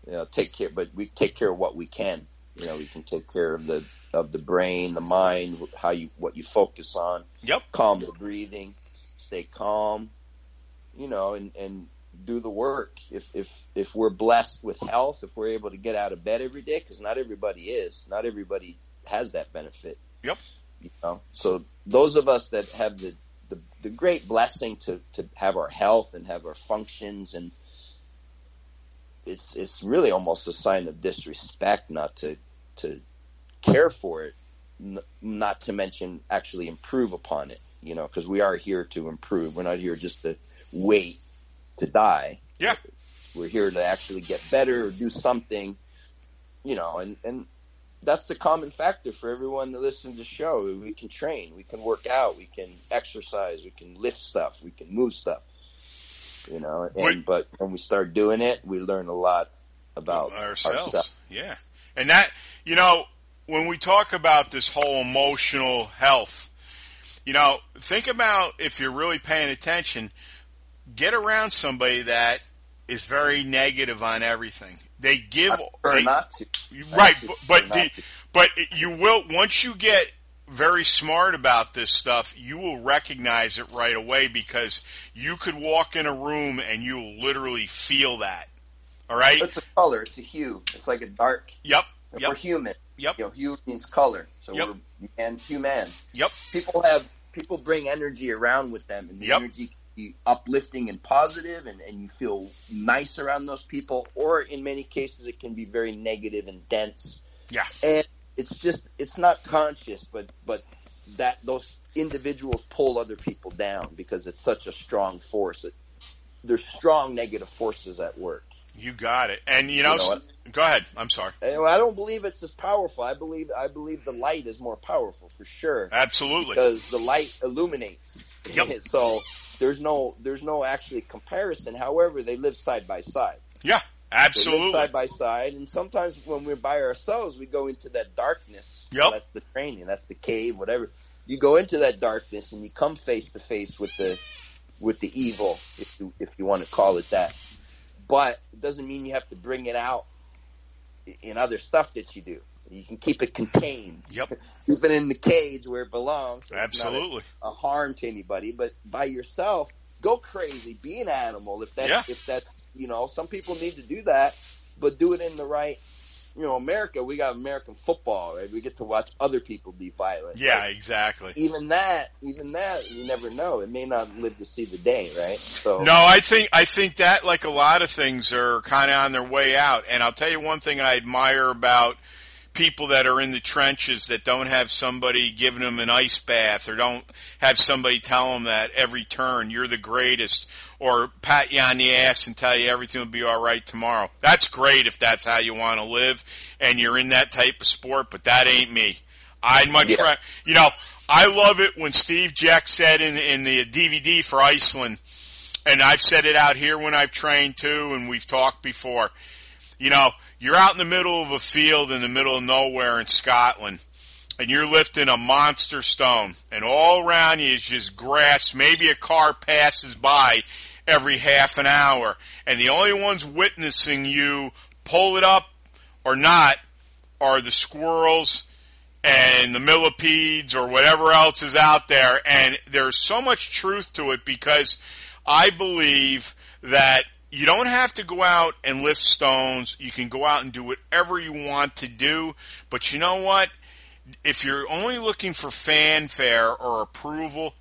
[SPEAKER 2] You know, take care, but we take care of what we can. You know, we can take care of the of the brain, the mind, how you what you focus on
[SPEAKER 1] Yep.
[SPEAKER 2] calm the breathing, stay calm, you know, and, and do the work. If, if, if we're blessed with health, if we're able to get out of bed every day, cause not everybody is, not everybody has that benefit.
[SPEAKER 1] Yep.
[SPEAKER 2] You know, so those of us that have the, the, the great blessing to, to have our health and have our functions and it's, it's really almost a sign of disrespect not to, to care for it, n- not to mention actually improve upon it, you know, because we are here to improve. We're not here just to wait to die.
[SPEAKER 1] Yeah.
[SPEAKER 2] We're here to actually get better or do something, you know, and, and that's the common factor for everyone that listens to the show. We can train, we can work out, we can exercise, we can lift stuff, we can move stuff, you know, and,
[SPEAKER 1] Wait.
[SPEAKER 2] but when we start doing it, we learn a lot about
[SPEAKER 1] ourselves.
[SPEAKER 2] ourselves.
[SPEAKER 1] Yeah. And that, you know, when we talk about this whole emotional health, you know, think about if you're really paying attention, get around somebody that is very negative on everything. They give
[SPEAKER 2] Or not to.
[SPEAKER 1] right, but but, the, but you will once you get very smart about this stuff, you will recognize it right away because you could walk in a room and you will literally feel that. All right.
[SPEAKER 2] It's a color. It's a hue. It's like a dark.
[SPEAKER 1] Yep.
[SPEAKER 2] We're human.
[SPEAKER 1] Yep.
[SPEAKER 2] You know, hue means color. So
[SPEAKER 1] Yep.
[SPEAKER 2] we're man, human.
[SPEAKER 1] Yep.
[SPEAKER 2] People have people bring energy around with them, and the
[SPEAKER 1] Yep.
[SPEAKER 2] energy be uplifting and positive, and, and you feel nice around those people. Or in many cases, it can be very negative and dense.
[SPEAKER 1] Yeah.
[SPEAKER 2] And it's just it's not conscious, but but that those individuals pull other people down because it's such a strong force. It, there's strong negative forces at work.
[SPEAKER 1] You got it. And you know,
[SPEAKER 2] You know
[SPEAKER 1] go ahead. I'm sorry.
[SPEAKER 2] Eh, I don't believe it's as powerful. I believe I believe the light is more powerful for sure
[SPEAKER 1] Absolutely.
[SPEAKER 2] because the light illuminates.
[SPEAKER 1] Yep.
[SPEAKER 2] so there's no there's no actually comparison. However, they live side by side.
[SPEAKER 1] Yeah.
[SPEAKER 2] They live
[SPEAKER 1] Absolutely.
[SPEAKER 2] side by side, and sometimes when we're by ourselves, we go into that darkness.
[SPEAKER 1] Yep.
[SPEAKER 2] That's the training. That's the cave. Whatever. You go into that darkness, and you come face to face with the with the evil, if you if you want to call it that. But it doesn't mean you have to bring it out in other stuff that you do. You can keep it contained.
[SPEAKER 1] Yep.
[SPEAKER 2] Keep it in the cage where it belongs. so it's not a-
[SPEAKER 1] Absolutely.
[SPEAKER 2] a harm to anybody, but by yourself, go crazy, be an animal. If that's
[SPEAKER 1] Yeah.
[SPEAKER 2] if that's you know, some people need to do that, but do it in the right you know, America, we got American football, right? We get to watch other people be violent.
[SPEAKER 1] Yeah,
[SPEAKER 2] Like,
[SPEAKER 1] exactly.
[SPEAKER 2] even that, even that, you never know. It may not live to see the day, right? So
[SPEAKER 1] No, I think I think that like a lot of things are kind of on their way out. And I'll tell you one thing I admire about people that are in the trenches that don't have somebody giving them an ice bath or don't have somebody tell them that every turn you're the greatest or pat you on the ass and tell you everything will be all right tomorrow. That's great if that's how you want to live and you're in that type of sport, but that ain't me. I'd much
[SPEAKER 2] Yeah.
[SPEAKER 1] ra- you know, I love it when Steve Jeck said in in the DVD for Iceland and I've said it out here when I've trained too, and we've talked before. You know, you're out in the middle of a field in the middle of nowhere in Scotland, and you're lifting a monster stone, and all around you is just grass. Maybe a car passes by every half an hour, and the only ones witnessing you pull it up or not are the squirrels and the millipedes or whatever else is out there. And there's so much truth to it because I believe that you don't have to go out and lift stones. You can go out and do whatever you want to do. But you know what? If you're only looking for fanfare or approval,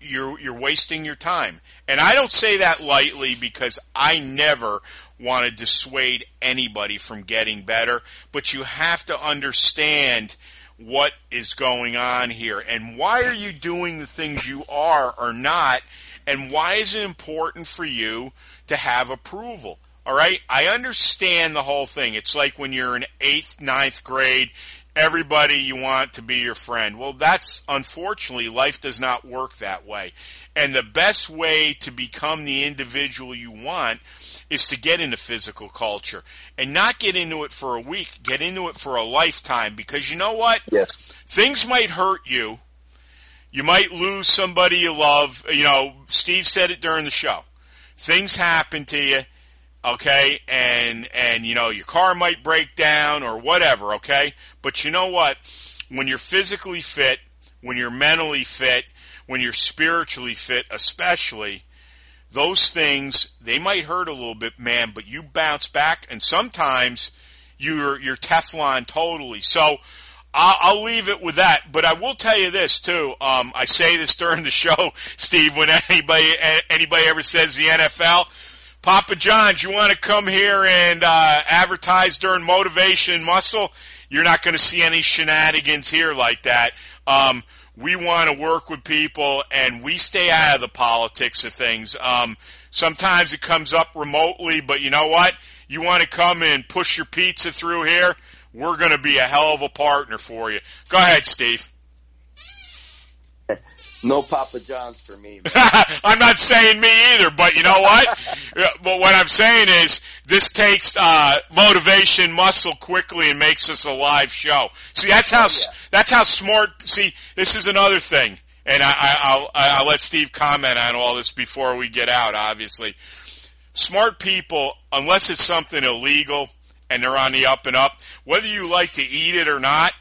[SPEAKER 1] you're you're wasting your time. And I don't say that lightly because I never want to dissuade anybody from getting better, but you have to understand what is going on here and why are you doing the things you are or not and why is it important for you to have approval. All right? I understand the whole thing. It's like when you're in eighth ninth grade everybody you want to be your friend. Well that's unfortunately life does not work that way. And the best way to become the individual you want is to get into physical culture. And not get into it for a week get into it for a lifetime. Because you know what?
[SPEAKER 2] Yes,
[SPEAKER 1] things might hurt you. You might lose somebody you love. You know, Steve said it during the show. Things happen to you, okay, and and you know your car might break down or whatever, okay. But you know what? When you're physically fit, when you're mentally fit, when you're spiritually fit, especially, those things they might hurt a little bit, man, but you bounce back, and sometimes you're you're Teflon totally. So I'll, I'll leave it with that. But I will tell you this too. Um, I say this during the show, Steve. When anybody anybody ever says the NFL, Papa John's, you want to come here and uh, advertise during Motivation Muscle? You're not going to see any shenanigans here like that. Um, we want to work with people, and we stay out of the politics of things. Um, sometimes it comes up remotely, but you know what? You want to come and push your pizza through here? We're going to be a hell of a partner for you. Go ahead, Steve.
[SPEAKER 2] no Papa John's for me. Man.
[SPEAKER 1] I'm not saying me either, but you know what? But what I'm saying is this takes uh, motivation, muscle quickly, and makes us a live show. See, that's how that's how smart. See, this is another thing, and I, I, I'll I'll let Steve comment on all this before we get out. Obviously, smart people, unless it's something illegal and they're on the up and up, whether you like to eat it or not,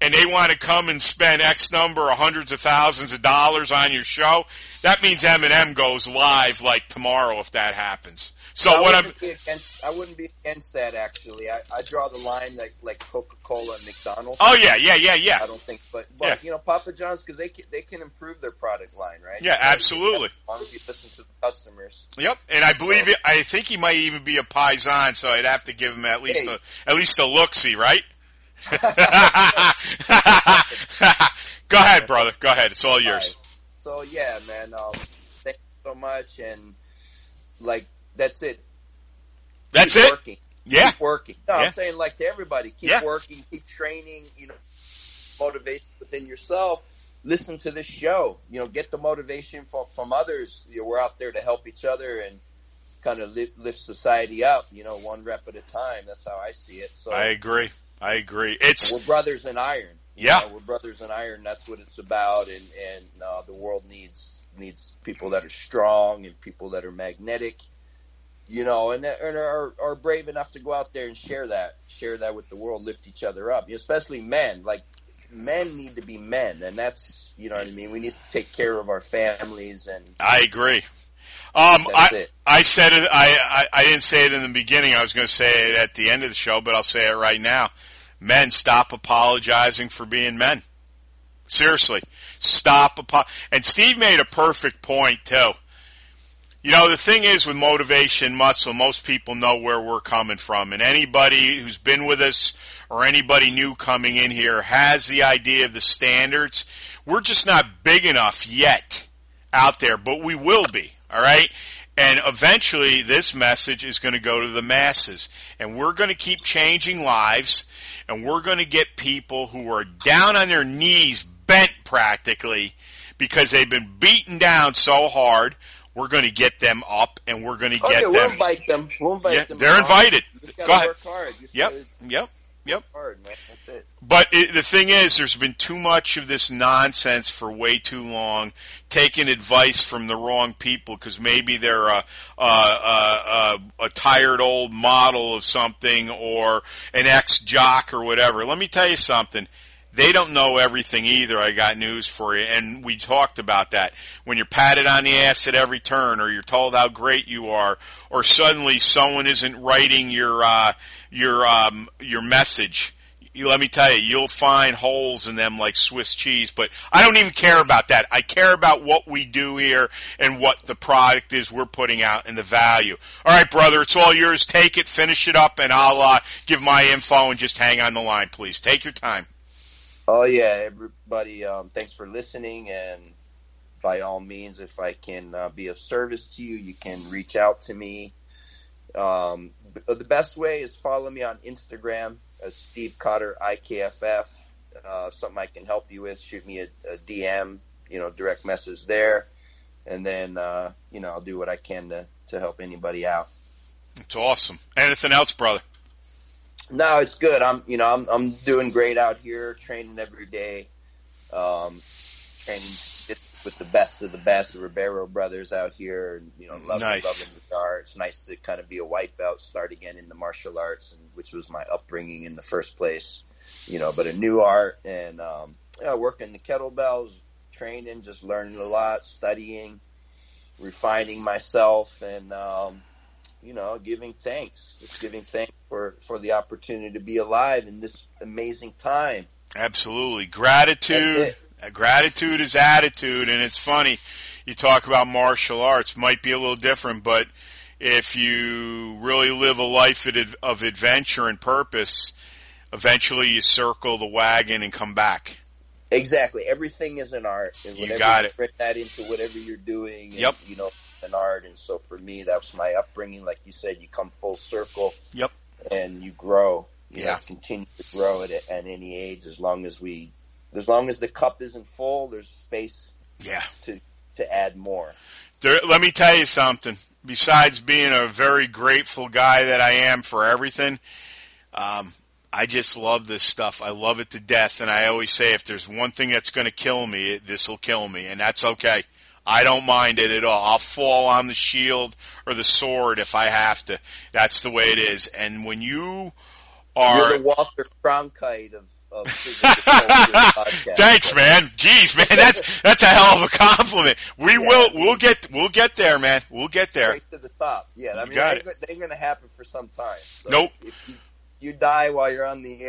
[SPEAKER 1] and they want to come and spend X number of hundreds of thousands of dollars on your show, that means Eminem goes live like tomorrow if that happens. So
[SPEAKER 2] I
[SPEAKER 1] what I'm
[SPEAKER 2] wouldn't be against, I wouldn't be against that actually. I, I draw the line like like Coca Cola and McDonald's.
[SPEAKER 1] Oh yeah, yeah, yeah, yeah.
[SPEAKER 2] I don't think, but you know, Papa John's because they can, they can improve their product line, right?
[SPEAKER 1] Yeah, absolutely.
[SPEAKER 2] As long as you listen to the customers.
[SPEAKER 1] Yep, and I believe it. I think he might even be a paisan, so I'd have to give him at least
[SPEAKER 2] Hey.
[SPEAKER 1] a at least a looksy, right? Go ahead, brother. Go ahead. It's all yours.
[SPEAKER 2] Right. So yeah, man. Um, thank you so much, and like that's it.
[SPEAKER 1] That's
[SPEAKER 2] keep
[SPEAKER 1] it.
[SPEAKER 2] Working.
[SPEAKER 1] Yeah.
[SPEAKER 2] Keep working. No,
[SPEAKER 1] Yeah.
[SPEAKER 2] I'm saying like to everybody, keep
[SPEAKER 1] Yeah.
[SPEAKER 2] working, keep training. You know, motivation within yourself. Listen to this show. You know, get the motivation from from others. You know, we're out there to help each other and kind of lift, lift society up. You know, one rep at a time. That's how I see it. So
[SPEAKER 1] I agree. I agree. It's
[SPEAKER 2] we're brothers in iron. You
[SPEAKER 1] Yeah.
[SPEAKER 2] know, we're brothers in iron. That's what it's about. And and uh, the world needs needs people that are strong and people that are magnetic. You know, and that and are are brave enough to go out there and share that, share that with the world, lift each other up. Especially men. Like men need to be men, and that's you know what I mean. We need to take care of our families and
[SPEAKER 1] I agree. Um, I,
[SPEAKER 2] it.
[SPEAKER 1] I said it. I, I, I didn't say it in the beginning. I was going to say it at the end of the show, but I'll say it right now. Men, stop apologizing for being men. Seriously, stop. Apo- and Steve made a perfect point too. You know, the thing is with motivation muscle, most people know where we're coming from. And anybody who's been with us or anybody new coming in here has the idea of the standards. We're just not big enough yet out there, but we will be. All right. And eventually this message is going to go to the masses and we're going to keep changing lives and we're going to get people who are down on their knees, bent practically because they've been beaten down so hard. We're going to get them up and we're going to get
[SPEAKER 2] yeah, we'll
[SPEAKER 1] them.
[SPEAKER 2] invite them. We'll invite
[SPEAKER 1] Yeah,
[SPEAKER 2] them.
[SPEAKER 1] they're invited.
[SPEAKER 2] You just gotta
[SPEAKER 1] Go ahead.
[SPEAKER 2] Work hard. You just
[SPEAKER 1] Yep. Yep. Yep.
[SPEAKER 2] hard, man. That's it.
[SPEAKER 1] But it, the thing is, there's been too much of this nonsense for way too long, taking advice from the wrong people because maybe they're a, a, a, a, a tired old model of something or an ex jock or whatever. Let me tell you something. They don't know everything either. I got news for you. And we talked about that. When you're patted on the ass at every turn or you're told how great you are or suddenly someone isn't writing your, uh, your, um, your message let me tell you, you'll find holes in them like Swiss cheese. But I don't even care about that. I care about what we do here and what the product is we're putting out and the value. All right, brother, it's all yours. Take it, finish it up, and I'll uh, give my info and just hang on the line, please. Take your time.
[SPEAKER 2] Oh yeah, everybody. Um, thanks for listening, and by all means, if I can uh, be of service to you, you can reach out to me. Um, the best way is follow me on Instagram as Steve Cotter IKFF. Uh, something I can help you with, shoot me a, a DM, you know, direct message there, and then uh, you know I'll do what I can to to help anybody out.
[SPEAKER 1] It's awesome. Anything else, brother?
[SPEAKER 2] No, it's good. I'm, you know, I'm, I'm doing great out here, training every day, um, training with the best of the best, the Ribeiro brothers out here, and you know, loving,
[SPEAKER 1] Nice.
[SPEAKER 2] loving the art. It's nice to kind of be a white belt, start again in the martial arts, and which was my upbringing in the first place, you know. But a new art, and um, you know, working the kettlebells, training, just learning a lot, studying, refining myself, and um, you know, giving thanks, just giving thanks for for the opportunity to be alive in this amazing time.
[SPEAKER 1] Absolutely. Gratitude. Uh, Gratitude is attitude, and it's funny. You talk about martial arts, might be a little different, but if you really live a life of adventure and purpose, eventually you circle the wagon and come back.
[SPEAKER 2] Exactly, everything is an art, and
[SPEAKER 1] You got
[SPEAKER 2] you
[SPEAKER 1] it.
[SPEAKER 2] bring that into whatever you're doing, and,
[SPEAKER 1] Yep.
[SPEAKER 2] you know, an art. And so for me, that was my upbringing. Like you said, you come full circle.
[SPEAKER 1] Yep.
[SPEAKER 2] and you grow. You
[SPEAKER 1] Yeah.
[SPEAKER 2] know, continue to grow at, at any age as long as we, as long as the cup isn't full, there's space
[SPEAKER 1] Yeah.
[SPEAKER 2] to to add more.
[SPEAKER 1] There, let me tell you something. Besides being a very grateful guy that I am for everything, um, I just love this stuff. I love it to death, and I always say if there's one thing that's going to kill me, this will kill me, and that's okay. I don't mind it at all. I'll fall on the shield or the sword if I have to. That's the way it is. And when you are
[SPEAKER 2] You're the Walter Cronkite of, of physical culture podcast.
[SPEAKER 1] Thanks, man. Jeez, man, that's that's a hell of a compliment. We will we'll get we'll get there, man. We'll get there.
[SPEAKER 2] Straight to the top. Yeah, I mean, they, they're going to happen for some time. So
[SPEAKER 1] Nope.
[SPEAKER 2] If you, you die while you're on the air,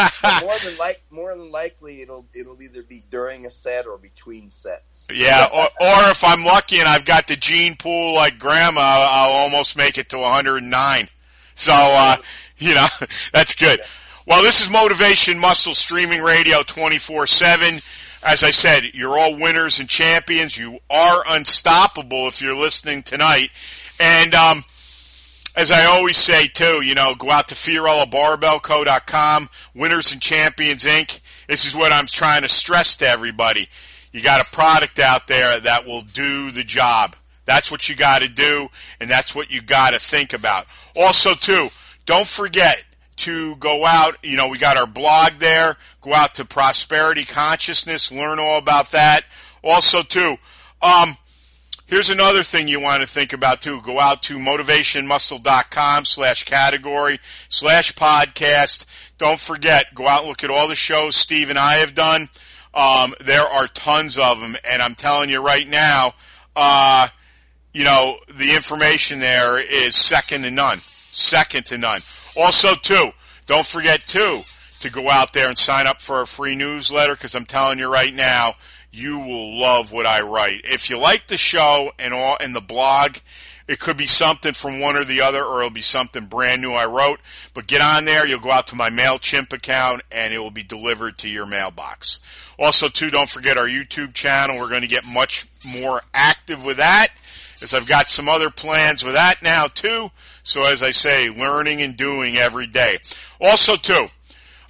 [SPEAKER 2] know, more than like more than likely it'll it'll either be during a set or between sets.
[SPEAKER 1] Yeah, or, or if I'm lucky and I've got the gene pool like grandma, I'll almost make it to 109. So, uh, you know, that's good. Well, this is Motivation Muscle Streaming Radio 24-7. As I said, you're all winners and champions. You are unstoppable if you're listening tonight. And, um, as I always say too, you know, go out to FiorilloBarbellCo.com, Winners and Champions Inc. This is what I'm trying to stress to everybody. You got a product out there that will do the job. That's what you got to do, and that's what you got to think about. Also, too, don't forget to go out. You know, we got our blog there. Go out to Prosperity Consciousness, learn all about that. Also, too, um, Here's another thing you want to think about too. Go out to motivationmuscle.com slash category slash podcast. Don't forget, go out and look at all the shows Steve and I have done. Um, there are tons of them, and I'm telling you right now, uh, you know, the information there is second to none. Second to none. Also, too, don't forget, too, to go out there and sign up for a free newsletter because I'm telling you right now, you will love what I write. If you like the show and all and the blog, it could be something from one or the other, or it'll be something brand new I wrote. But get on there. You'll go out to my MailChimp account and it will be delivered to your mailbox. Also, too, don't forget our YouTube channel. We're going to get much more active with that as I've got some other plans with that now, too. So as I say, learning and doing every day. Also, too,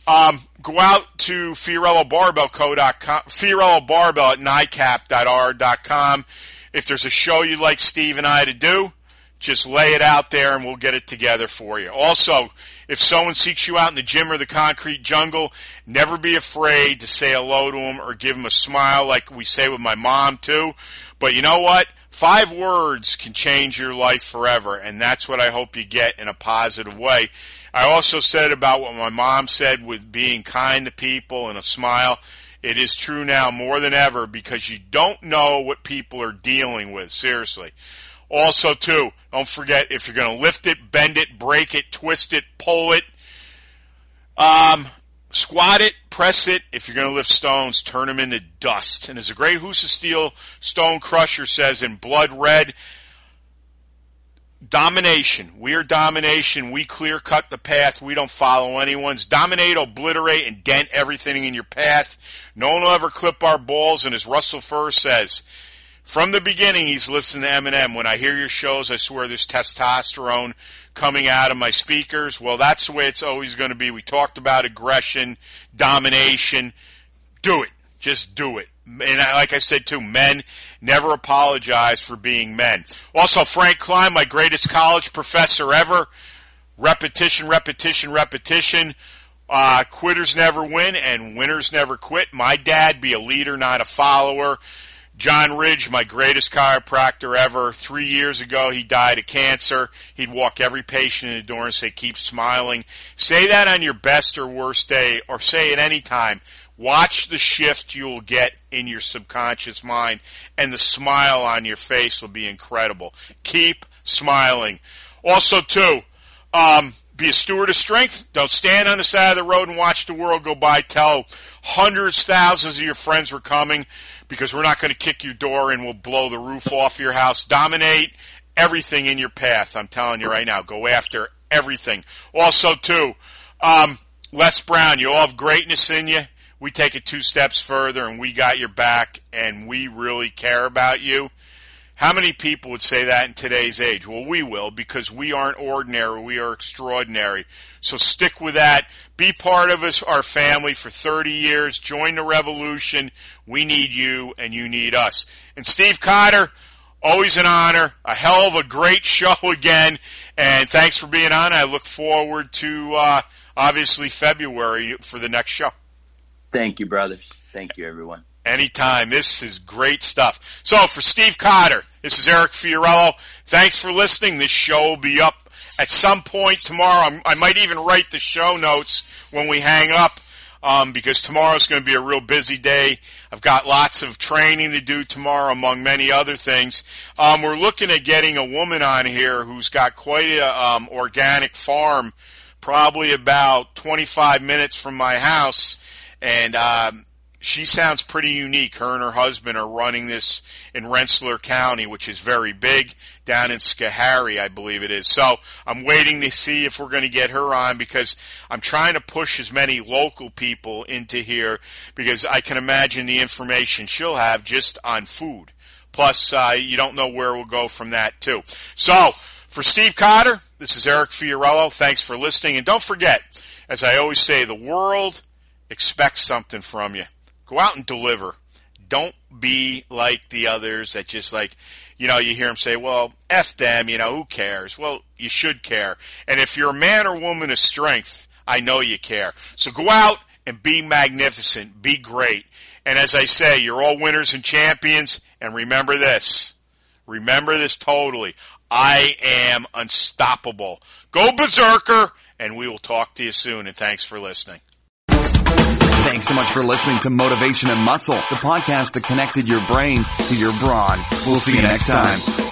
[SPEAKER 1] um, go out to FiorilloBarbellCo.com, Fiorillo Barbell at NICAP.R.com. If there's a show you'd like Steve and I to do, just lay it out there and we'll get it together for you. Also, if someone seeks you out in the gym or the concrete jungle, never be afraid to say hello to them or give them a smile like we say with my mom too. But you know what? Five words can change your life forever, and that's what I hope you get in a positive way. I also said about what my mom said with being kind to people and a smile. It is true now more than ever because you don't know what people are dealing with. Seriously. Also, too, don't forget if you're going to lift it, bend it, break it, twist it, pull it, um, squat it, press it. If you're going to lift stones, turn them into dust. And as a great Husafell stone crusher says in blood red, domination. We are domination. We clear cut the path. We don't follow anyone's. Dominate, obliterate, and dent everything in your path. No one will ever clip our balls. And as Russell Furr says, from the beginning, he's listening to Eminem. When I hear your shows, I swear there's testosterone coming out of my speakers. Well, that's the way it's always going to be. We talked about aggression, domination. Do it. Just do it. And like I said too, men never apologize for being men. Also, Frank Klein, my greatest college professor ever. Repetition, repetition, repetition. Uh, quitters never win and winners never quit. My dad, be a leader, not a follower. John Ridge, my greatest chiropractor ever. Three years ago, he died of cancer. He'd walk every patient in the door and say, keep smiling. Say that on your best or worst day, or say it any time. Watch the shift you'll get in your subconscious mind, and the smile on your face will be incredible. Keep smiling. Also, too, um, be a steward of strength. Don't stand on the side of the road and watch the world go by. Tell hundreds, thousands of your friends we're coming because we're not going to kick your door and we'll blow the roof off your house. Dominate everything in your path. I'm telling you right now. Go after everything. Also, too, um, Les Brown, you all have greatness in you. We take it two steps further and we got your back and we really care about you. How many people would say that in today's age? Well, we will because we aren't ordinary. We are extraordinary. So stick with that. Be part of us, our family for 30 years. Join the revolution. We need you and you need us. And Steve Cotter, always an honor. A hell of a great show again. And thanks for being on. I look forward to, uh, obviously February for the next show.
[SPEAKER 2] Thank you, brothers. Thank you, everyone.
[SPEAKER 1] Anytime. This is great stuff. So for Steve Cotter, this is Eric Fiorillo. Thanks for listening. This show will be up at some point tomorrow. i might even write the show notes when we hang up um, because tomorrow's going to be a real busy day. I've got lots of training to do tomorrow, among many other things. Um, we're looking at getting a woman on here who's got quite a um, organic farm, probably about 25 minutes from my house, and um, she sounds pretty unique. Her and her husband are running this in Rensselaer County, which is very big, down in Schoharie, I believe it is. So I'm waiting to see if we're going to get her on because I'm trying to push as many local people into here because I can imagine the information she'll have just on food. Plus, uh, you don't know where we'll go from that too. So for Steve Cotter, this is Eric Fiorillo. Thanks for listening. And don't forget, as I always say, the world expects something from you. Go out and deliver. Don't be like the others that just like, you know, you hear them say, well, F them, you know, who cares? Well, you should care. And if you're a man or woman of strength, I know you care. So go out and be magnificent. Be great. And as I say, you're all winners and champions. And remember this. Remember this totally. I am unstoppable. Go berserker, and we will talk to you soon. And thanks for listening.
[SPEAKER 3] Thanks so much for listening to Motivation and Muscle, the podcast that connected your brain to your brawn. We'll see you next time.